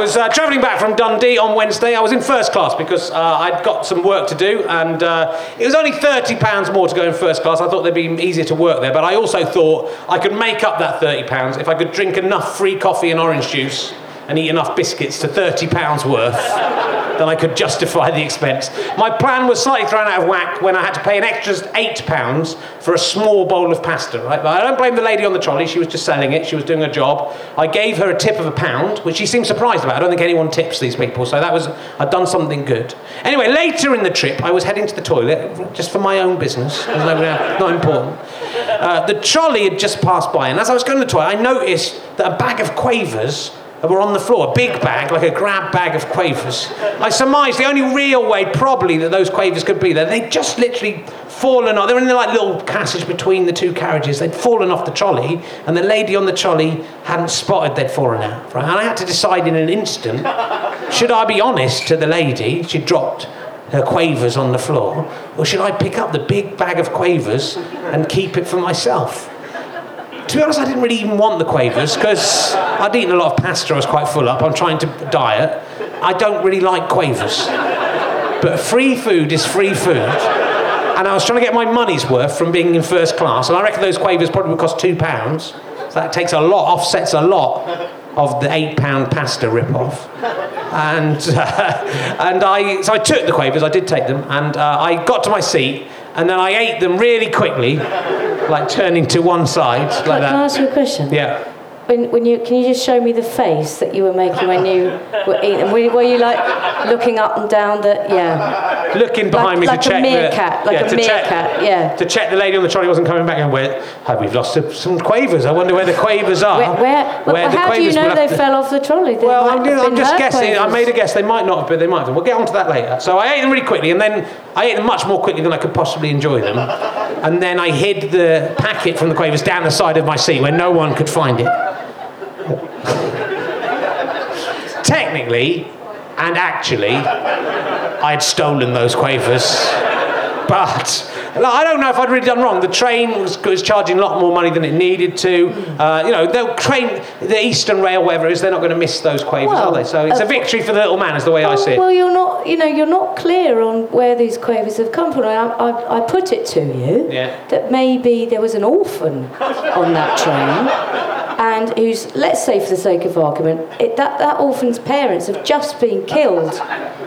was uh, travelling back from Dundee on Wednesday. I was in first class because uh, I'd got some work to do, and uh, it was only £30 more to go in first class. I thought they'd be easier to work there, but I also thought I could make up that £30 if I could drink enough free coffee and orange juice and eat enough biscuits to £30 worth, <laughs> then I could justify the expense. My plan was slightly thrown out of whack when I had to pay an extra £8 for a small bowl of pasta, right? But I don't blame the lady on the trolley, she was just selling it, she was doing her job. I gave her a tip of a pound, which she seemed surprised about. I don't think anyone tips these people, so that was, I'd done something good. Anyway, later in the trip, I was heading to the toilet, just for my own business, no- not important. Uh, the trolley had just passed by, and as I was going to the toilet, I noticed that a bag of quavers were on the floor, a big bag, like a grab bag of quavers. I surmised the only real way, probably, that those quavers could be there, they'd just literally fallen off. They were in the like little passage between the two carriages. They'd fallen off the trolley, and the lady on the trolley hadn't spotted they'd fallen out. Right? And I had to decide in an instant: should I be honest to the lady? She dropped her quavers on the floor, or should I pick up the big bag of quavers and keep it for myself? To be honest, I didn't really even want the quavers because I'd eaten a lot of pasta. I was quite full up. I'm trying to diet. I don't really like quavers, but free food is free food. And I was trying to get my money's worth from being in first class, and I reckon those quavers probably would cost two pounds. So that takes a lot, offsets a lot of the eight pound pasta rip-off. And, uh, <laughs> and I, so I took the quavers, I did take them, and uh, I got to my seat, and then I ate them really quickly, like turning to one side, like Can I that. ask you a question? Yeah. When, when you can you just show me the face that you were making when you were eating? Were, were you like looking up and down the yeah? Looking behind like, me like to check a meerkat, the, like yeah, a to meerkat, check, yeah. to check the lady on the trolley wasn't coming back and where oh, we've lost some- quavers. I wonder where the quavers are. Where, where, well, the how do you know they to- fell off the trolley? They Well, I'm, I'm just guessing. I made a guess. They might not have, but they might have. We'll get onto that later. So I ate them really quickly, and then I ate them much more quickly than I could possibly enjoy them. And then I hid the packet from the quavers down the side of my seat where no one could find it. Technically, and actually, I had stolen those quavers. But I don't know if I'd really done wrong. The train was, was charging a lot more money than it needed to. Uh, you know, the train, the Eastern Rail, whatever it is, they're not going to miss those quavers, are they? So it's a victory for the little man, is the way I see it. Well, you're not, you know, you're not clear on where these quavers have come from. I, I, I put it to you Yeah. that maybe there was an orphan on that train, and who's, let's say, for the sake of argument, it, that that orphan's parents have just been killed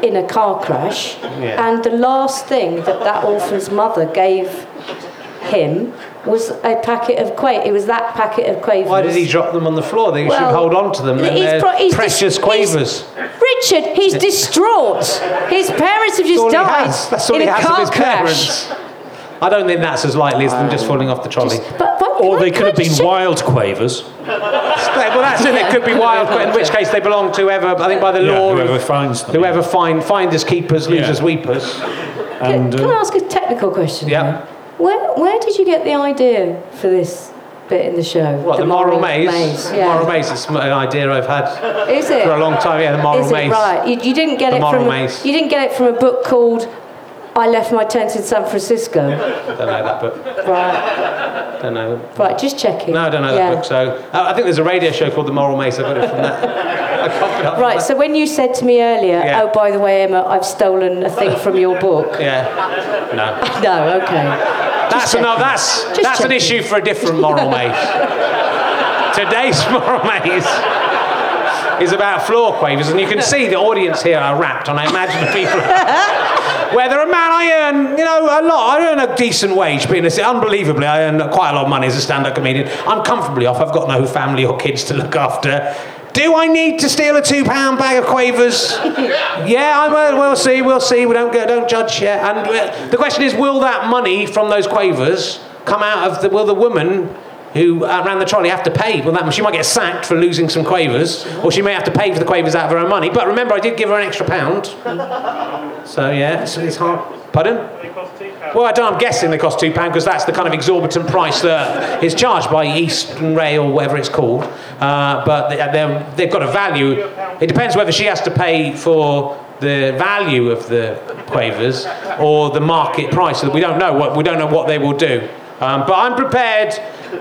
in a car crash, Yeah. and the last thing that that orphan's mother gave him was a packet of quavers. It was that packet of quavers. Why did he drop them on the floor? They should hold on to them. he's They're pro- he's precious dis- quavers. Richard, he's distraught. His parents have That's all just he died has. That's all in he a has of car his crash. I don't think that's as likely as them just um, falling off the trolley. But, but Or they could have been just wild quavers. well, that's it. It could be wild, in which case they belong to whoever. I think by the Yeah, law, whoever of- finds them. whoever find finders keepers, losers Yeah. weepers. And Can I uh, ask a technical question? Yeah. here? Where, where did you get the idea for this bit in the show? What the, moral, maze? yeah. Moral maze is an idea I've had Is it? for a long time. Yeah, the moral Is maze. it right? You, you didn't get The it moral from maze. you didn't get it from a book called "I Left My Tent in San Francisco." <laughs> Don't know that book. right, Don't know. right. Just checking. No, I don't know yeah. that book. So uh, I think there's a radio show called The Moral Maze. I got it from that. <laughs> I copied it up from Right. So when you said to me earlier, Yeah. "Oh, by the way, Emma, I've stolen a thing from your book," <laughs> Yeah. No. no, okay. That's enough. That's Just that's an issue for a different moral maze. Today's moral maze is about floor quavers, and you can see the audience here are rapt, and I imagine the people. Whether a man, I earn, you know, a lot. I earn a decent wage, being a, unbelievably, I earn quite a lot of money as a stand-up comedian. I'm comfortably off. I've got no family or kids to look after. Do I need to steal a two-pound bag of quavers? <laughs> yeah, will. We'll see. We'll see. We don't go, don't judge yet. And uh, the question is, will that money from those quavers come out of the? Will the woman who uh, ran the trolley have to pay? Well, that she might get sacked for losing some quavers, or she may have to pay for the quavers out of her own money. But remember, I did give her an extra pound. So yeah, it's, it's hard. Pardon? Well, I don't, I'm guessing they cost two pound because that's the kind of exorbitant price that is charged by Eastern Rail, or whatever it's called. Uh, but they, they've got a value. It depends whether she has to pay for the value of the quavers or the market price. We don't know what we don't know what they will do. Um, but I'm prepared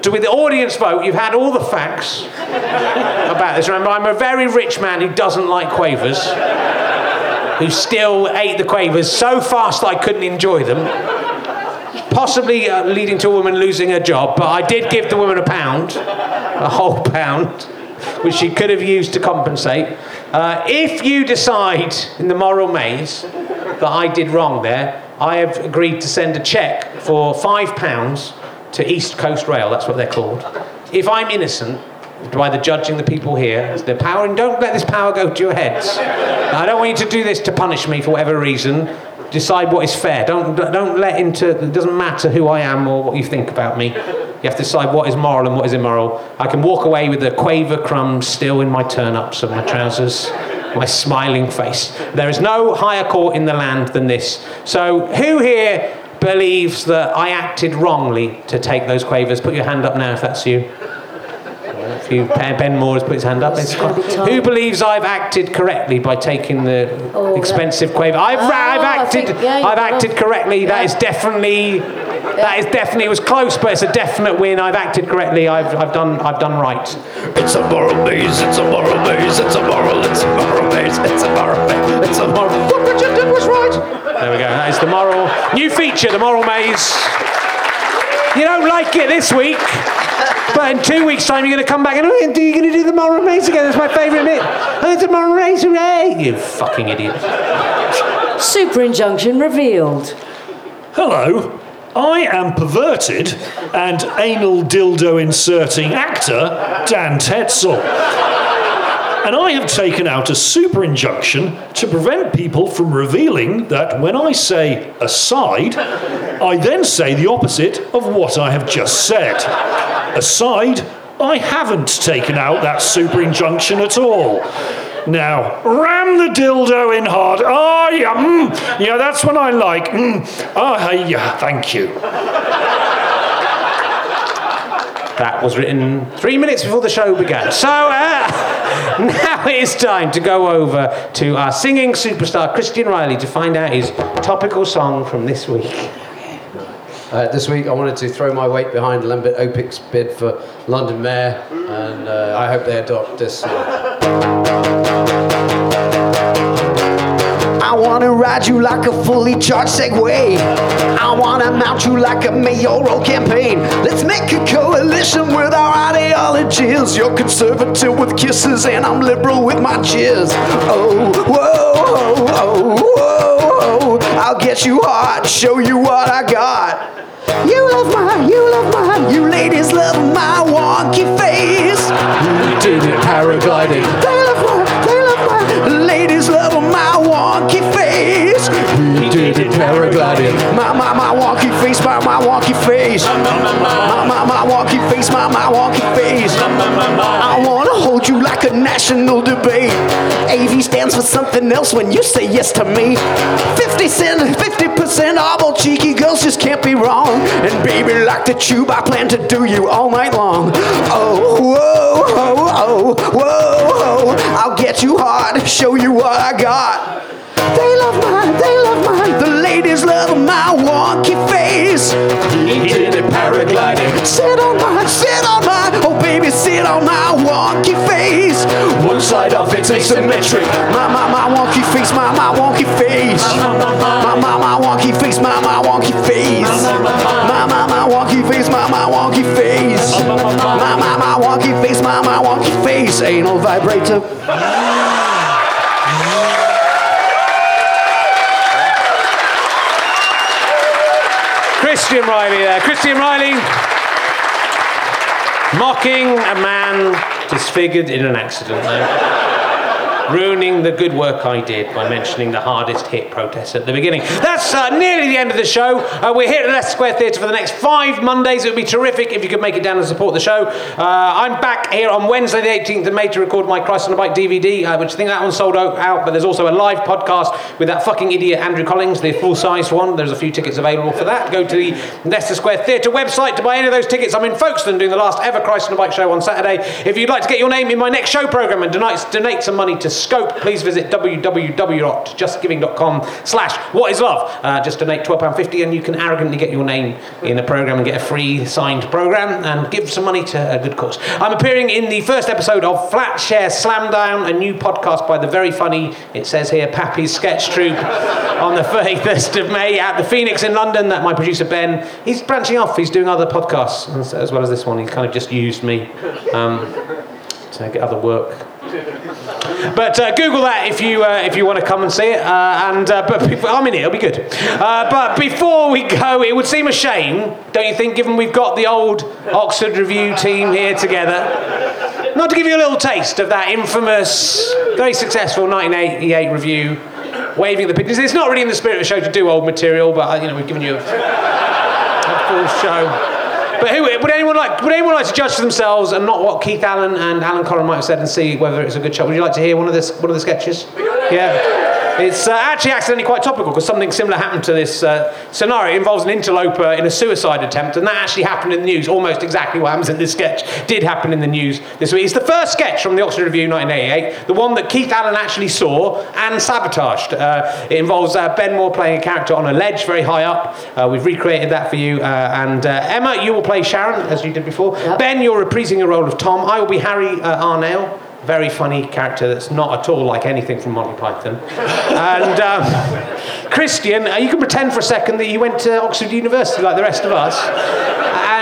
to, with the audience vote, you've had all the facts about this. Remember, I'm a very rich man who doesn't like quavers who still ate the quavers so fast I couldn't enjoy them. Possibly uh, leading to a woman losing her job, but I did give the woman a pound, a whole pound, which she could have used to compensate. Uh, if you decide in the moral maze that I did wrong there, I have agreed to send a cheque for five pounds to East Coast Rail, that's what they're called. If I'm innocent, by the judging the people here, it's their power, and don't let this power go to your heads. I don't want you to do this to punish me for whatever reason. Decide what is fair. Don't don't let into. It doesn't matter who I am or what you think about me. You have to decide what is moral and what is immoral. I can walk away with the quaver crumbs still in my turn-ups of my trousers, my smiling face. There is no higher court in the land than this. So who here believes that I acted wrongly to take those quavers? Put your hand up now if that's you. If you, Ben Moore has put his hand up. It's who believes I've acted correctly by taking the Oh, that- expensive quaver? I've, Oh, I've acted. think- yeah, I've acted correctly. That Yeah. is definitely. That is definitely. It was close, but it's a definite win. I've acted correctly. I've, I've done. I've done right. It's a moral maze, it's a moral maze, it's a moral, it's a moral maze, it's a moral maze, it's a moral. What Richard did was right. There we go. That is the moral new feature, the moral maze. You don't like it this week? But in two weeks' time, you're going to come back and oh, you're going to do the moral maze again. That's my favourite bit. Oh, it's a moral maze, hooray! You fucking idiot. Super injunction revealed. Hello, I am perverted and anal dildo inserting actor Dan Tetsell. And I have taken out a super injunction to prevent people from revealing that when I say aside, I then say the opposite of what I have just said. Aside, I haven't taken out that super injunction at all. Now, ram the dildo in hard. Oh, yeah, mm, yeah, that's what I like. Mm. Oh, hey, yeah, thank you. That was written three minutes before the show began. So uh, <laughs> now it is time to go over to our singing superstar Christian Reilly to find out his topical song from this week. Uh, this week, I wanted to throw my weight behind Lembit Öpik's bid for London Mayor, and uh, I hope they adopt this. I wanna ride you like a fully charged Segway. I wanna mount you like a mayoral campaign. Let's make a coalition with our ideologies. You're conservative with kisses, and I'm liberal with my jizz. Oh, whoa, oh, oh, whoa, oh. I'll get you hard, show you what I got. You love my, you love my, you ladies love my wonky face. You did it paragliding. Ladies love my wonky face. You did it paragliding. My, my, my wonky face, my, my wonky face. My, my, my wonky face, my, my wonky face. I wanna hold you like a national debate. AV stands for something else when you say yes to me. 50 cent, 50% off all cheeky girls just can't be wrong. And baby, like the tube, I plan to do you all night long. Oh, whoa, oh, oh, whoa, oh. I'll get you hard, show you what I got. They love mine, they love mine. The ladies love my wonky face. Did it paragliding. Sit on mine, sit on mine. Baby, sit on my wonky face. One side of it's asymmetric. My, my, my wonky face, my, my wonky face. My, my, my wonky face, my, my wonky face. My, my, my wonky face, my, my wonky face. My, my, my wonky face, my, my wonky face. Anal vibrator. Christian Reilly there. Christian Reilly mocking a man disfigured in an accident. Ruining the good work I did by mentioning the hardest hit protest at the beginning. That's uh, nearly the end of the show. Uh, we're here at Leicester Square Theatre for the next five Mondays. It would be terrific if you could make it down and support the show. Uh, I'm back here on Wednesday, the 18th of May, to record my Christ on a Bike DVD, uh, which I think that one sold out, out, but there's also a live podcast with that fucking idiot Andrew Collins, the full sized one. There's a few tickets available for that. Go to the Leicester Square Theatre website to buy any of those tickets. I'm in Folkestone doing the last ever Christ on a Bike show on Saturday. If you'd like to get your name in my next show programme and donate, donate some money to Scope, please visit www.justgiving.com slash what is love. Uh, just donate £12.50 and you can arrogantly get your name in the programme and get a free signed programme and give some money to a good cause. I'm appearing in the first episode of Flat Share Slam Down, a new podcast by the very funny, it says here, Pappy's Sketch Troupe <laughs> on the 31st of May at the Phoenix in London. That my producer Ben, he's branching off, he's doing other podcasts as- well as this one. He's kind of just used me um, to get other work. But uh, Google that if you uh, if you want to come and see it. Uh, and uh, but before, I'm in it; it'll be good. Uh, but before we go, it would seem a shame, don't you think, given we've got the old Oxford Revue team here together, not to give you a little taste of that infamous, very successful 1988 revue, waving the pictures. It's not really in the spirit of the show to do old material, but you know we've given you a, a full show. But who would anyone like? Would anyone like to judge for themselves and not what Keith Allen and Alan Coren might have said and see whether it's a good show? Would you like to hear one of this? One of the sketches? Yeah. It's uh, actually accidentally quite topical because something similar happened to this uh, scenario. It involves an interloper in a suicide attempt, and that actually happened in the news. Almost exactly what happens in this sketch did happen in the news this week. It's the first sketch from the Oxford Revue 1988, the one that Keith Allen actually saw and sabotaged. Uh, it involves uh, Ben Moore playing a character on a ledge very high up. Uh, we've recreated that for you. Uh, and uh, Emma, you will play Sharon, as you did before. Ben, you're reprising your role of Tom. I will be Harry uh, Arnell. Very funny character that's not at all like anything from Monty Python. and um, Christian, uh, you can pretend for a second that you went to Oxford University like the rest of us.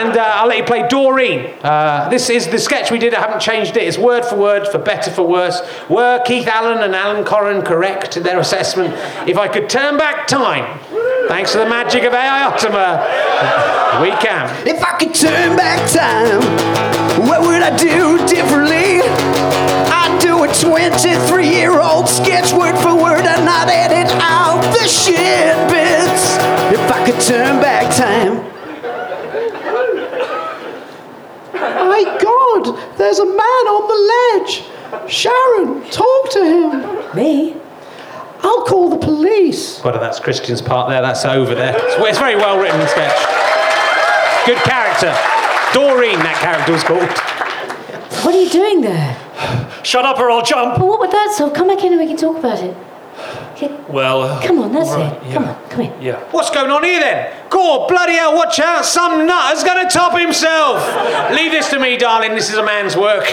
And uh, I'll let you play Doreen. Uh, this is the sketch we did. I haven't changed it. It's word for word, for better, for worse. Were Keith Allen and Alan Coren correct in their assessment? If I could turn back time, thanks to the magic of AI Optima, we can. If I could turn back time, what would I do differently? I'd do a 23 year old sketch word for word and not edit out the shit bits. If I could turn back time. My God, there's a man on the ledge. Sharon, talk to him. Me? I'll call the police. Well, that's Christian's part there. That's over there. It's, it's very well written sketch. Good character. Doreen, that character was called. What are you doing there? <sighs> Shut up or I'll jump. Well, what would that solve? Come back in and we can talk about it. Well, uh, Come on, that's all right, it. yeah. Come on, come in. Yeah. What's going on here then? God, bloody hell, watch out. Some nutter's going to top himself. Leave this to me, darling. This is a man's work.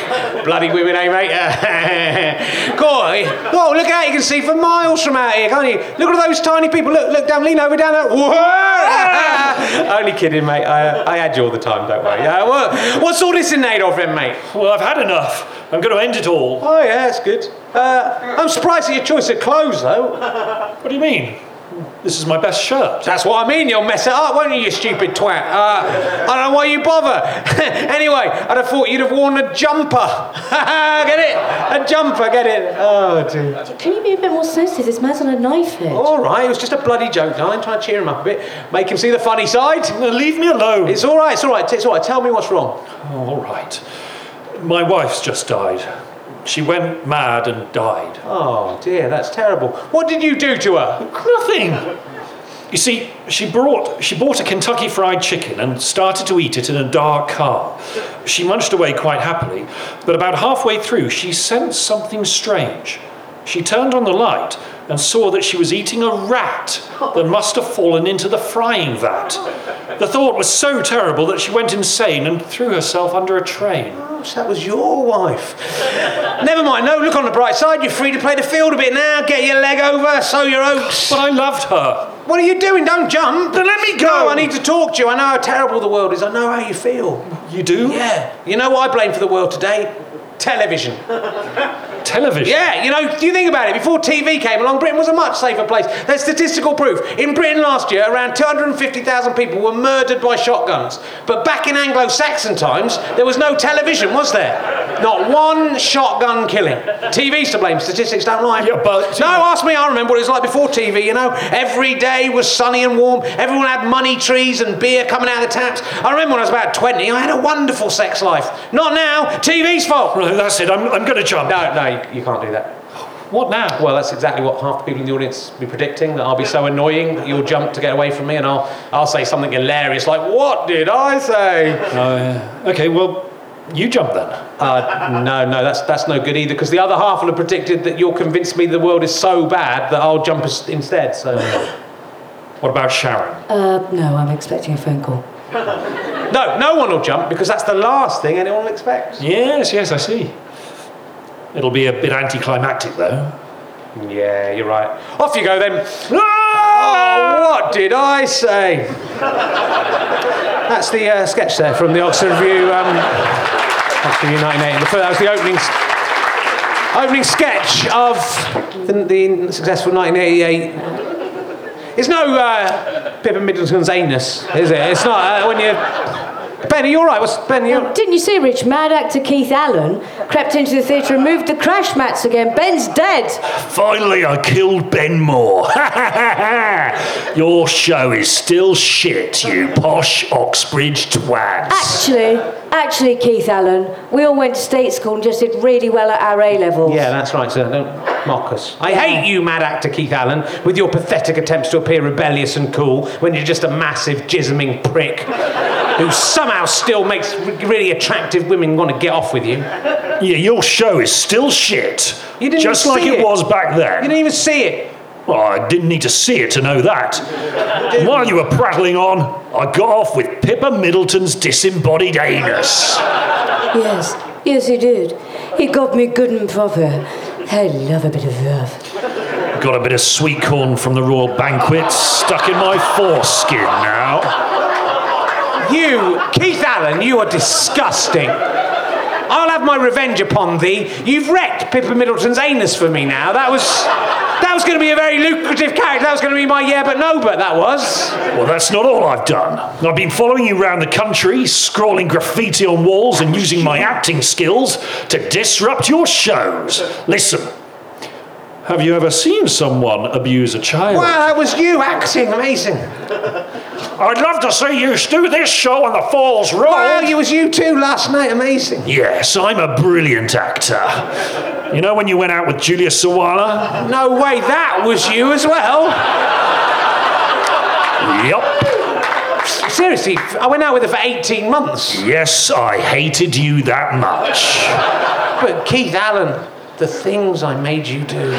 Bloody women, eh, mate? <laughs> God, oh, look out. You can see for miles from out here, can't you? Look at those tiny people. Look, look down, lean over down there. Whoa! <laughs> Only kidding, mate. I, I had you all the time, don't worry. Uh, what, what's all this in aid of then, mate? Well, I've had enough. I'm going to end it all. Oh, yeah, that's good. Uh, I'm surprised at your choice of clothes, though. What do you mean? This is my best shirt. That's what I mean. You'll mess it up, won't you, you stupid twat? Uh, I don't know why you bother. <laughs> anyway, I'd have thought you'd have worn a jumper. <laughs> get it? A jumper, get it? Oh, dear. Can you be a bit more sensitive? This man's on a knife edge. All right, it was just a bloody joke, darling. Trying to cheer him up a bit, make him see the funny side. Leave me alone. It's all right. It's all right. It's all right. Tell me what's wrong. Oh, all right. My wife's just died. She went mad and died. Oh dear, that's terrible. What did you do to her? Nothing. You see, she brought she bought a Kentucky Fried Chicken and started to eat it in a dark car. She munched away quite happily, but about halfway through, she sensed something strange. She turned on the light and saw that she was eating a rat that must have fallen into the frying vat. The thought was so terrible that she went insane and threw herself under a train. Oh, so that was your wife. Never mind. No, look on the bright side. You're free to play the field a bit now. Get your leg over, sow your oats. But I loved her. What are you doing? Don't jump. Then let me go. No, I need to talk to you. I know how terrible the world is. I know how you feel. You do? Yeah. You know what I blame for the world today? Television. Television? Yeah, you know, you think about it? Before TV came along, Britain was a much safer place. There's statistical proof. In Britain last year, around 250,000 people were murdered by shotguns. But back in Anglo Saxon times, there was no television, was there? Not one shotgun killing. TV's to blame, statistics don't lie. Yeah, but- No, ask me, I remember what it was like before TV, you know? Every day was sunny and warm, everyone had money trees and beer coming out of the taps. I remember when I was about 20, I had a wonderful sex life. Not now, TV's fault. Right, that's it. I'm, I'm going to jump. No, no, you, you can't do that. What now? Well, that's exactly what half the people in the audience be predicting. That I'll be so annoying that you'll jump to get away from me, and I'll I'll say something hilarious like, "What did I say?" Oh, yeah. Okay, well, you jump then. Uh, no, no, that's that's no good either. Because the other half will have predicted that you'll convince me the world is so bad that I'll jump instead. So, What about Sharon? Uh, no, I'm expecting a phone call. no, no one will jump because that's the last thing anyone will expect. Yes, yes, I see. It'll be a bit anticlimactic, though. Yeah, you're right. Off you go then. Oh, what did I say? That's the uh, sketch there from the Oxford Revue. Um, Oxford Revue 1980. The fir- That was the opening, opening sketch of the, the successful 1988. It's no uh, Pippa Middleton's anus, is it? It's not uh, when you. Benny, you're right. What's Benny? You... Didn't you see, Rich? Mad actor Keith Allen crept into the theatre and moved the crash mats again. Ben's dead. Finally, I killed Ben Moore. <laughs> Your show is still shit, you posh Oxbridge twats. Actually, actually, Keith Allen, we all went to state school and just did really well at our A levels. Yeah, that's right, sir. Don't mock us. I hate you, mad actor Keith Allen, with your pathetic attempts to appear rebellious and cool when you're just a massive, jisming prick who somehow still makes really attractive women want to get off with you. Yeah, your show is still shit. You didn't Just even like see it, it. was back then. You didn't even see it. Well, I didn't need to see it to know that. While you were prattling on, I got off with Pippa Middleton's disembodied anus. Yes, yes, he did. He got me good and proper. I love a bit of love. Got a bit of sweet corn from the royal banquet stuck in my foreskin now. You, Keith Allen, you are disgusting. I'll have my revenge upon thee. You've wrecked Pippa Middleton's anus for me now. That was that was going to be a very lucrative character. That was going to be my yeah but no but that was. Well, that's not all I've done. I've been following you around the country, scrawling graffiti on walls and using my acting skills to disrupt your shows. Listen, have you ever seen someone abuse a child? Wow, that was you acting. Amazing. I'd love to see you do this show on the Falls Road. Wow, it was you too last night. Amazing. Yes, I'm a brilliant actor. You know when you went out with Julia Sawalha? No way, that was you as well. Yup. Seriously, I went out with her for 18 months. Yes, I hated you that much. But Keith Allen, the things I made you do.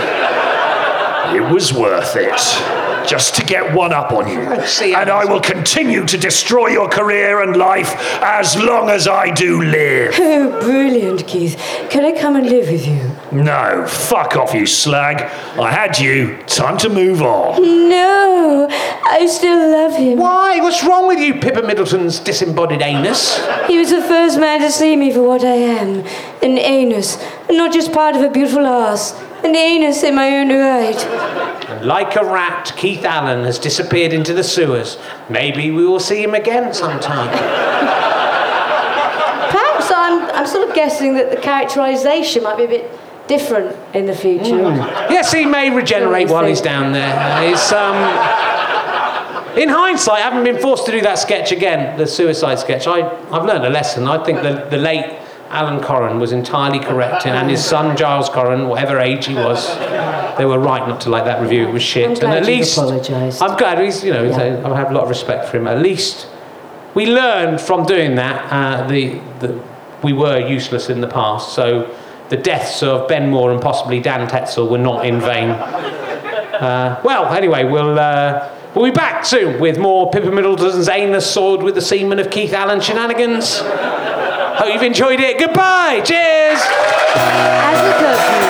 It was worth it. Just to get one up on you. <laughs> See, and I will continue to destroy your career and life as long as I do live. Oh, <laughs> brilliant, Keith. Can I come and live with you? No, fuck off, you slag. I had you. Time to move on. No, I still love him. Why? What's wrong with you, Pippa Middleton's disembodied anus? He was the first man to see me for what I am an anus, not just part of a beautiful ass. An anus in my own right. And like a rat, Keith Allen has disappeared into the sewers. Maybe we will see him again sometime. Perhaps I'm, I'm sort of guessing that the characterisation might be a bit different in the future. yes, he may regenerate while he's down there. He's, um, in hindsight, I haven't been forced to do that sketch again, the suicide sketch. I, I've learned a lesson. I think the, the late Alan Coren was entirely correct, and his son Giles Coren, whatever age he was, they were right not to like that review. It was shit. I'm glad and at least apologised. I'm glad he's, you know, Yeah. I have a lot of respect for him. At least we learned from doing that uh, the, the we were useless in the past. So the deaths of Ben Moore and possibly Dan Tetsell were not in vain. Uh, well, anyway, we'll. Uh, We'll be back soon with more Pippa Middleton's anus sword with the semen of Keith Allen shenanigans. Hope you've enjoyed it. Goodbye. Cheers. As the curfew,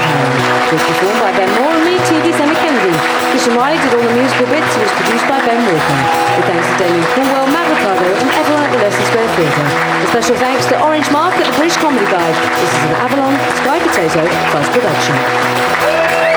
Howard was performed by Ben and me, T.D. Sammy Kennedy. Christian Reilly did all the musical bits. It was produced by Ben Walker. With thanks to Damien Cornwell, Matt Ricardo, and everyone at the Leicester Square Theatre. A special thanks to Orange Mark at the British Comedy Guide. This is an Avalon Sky Potato Buzz production.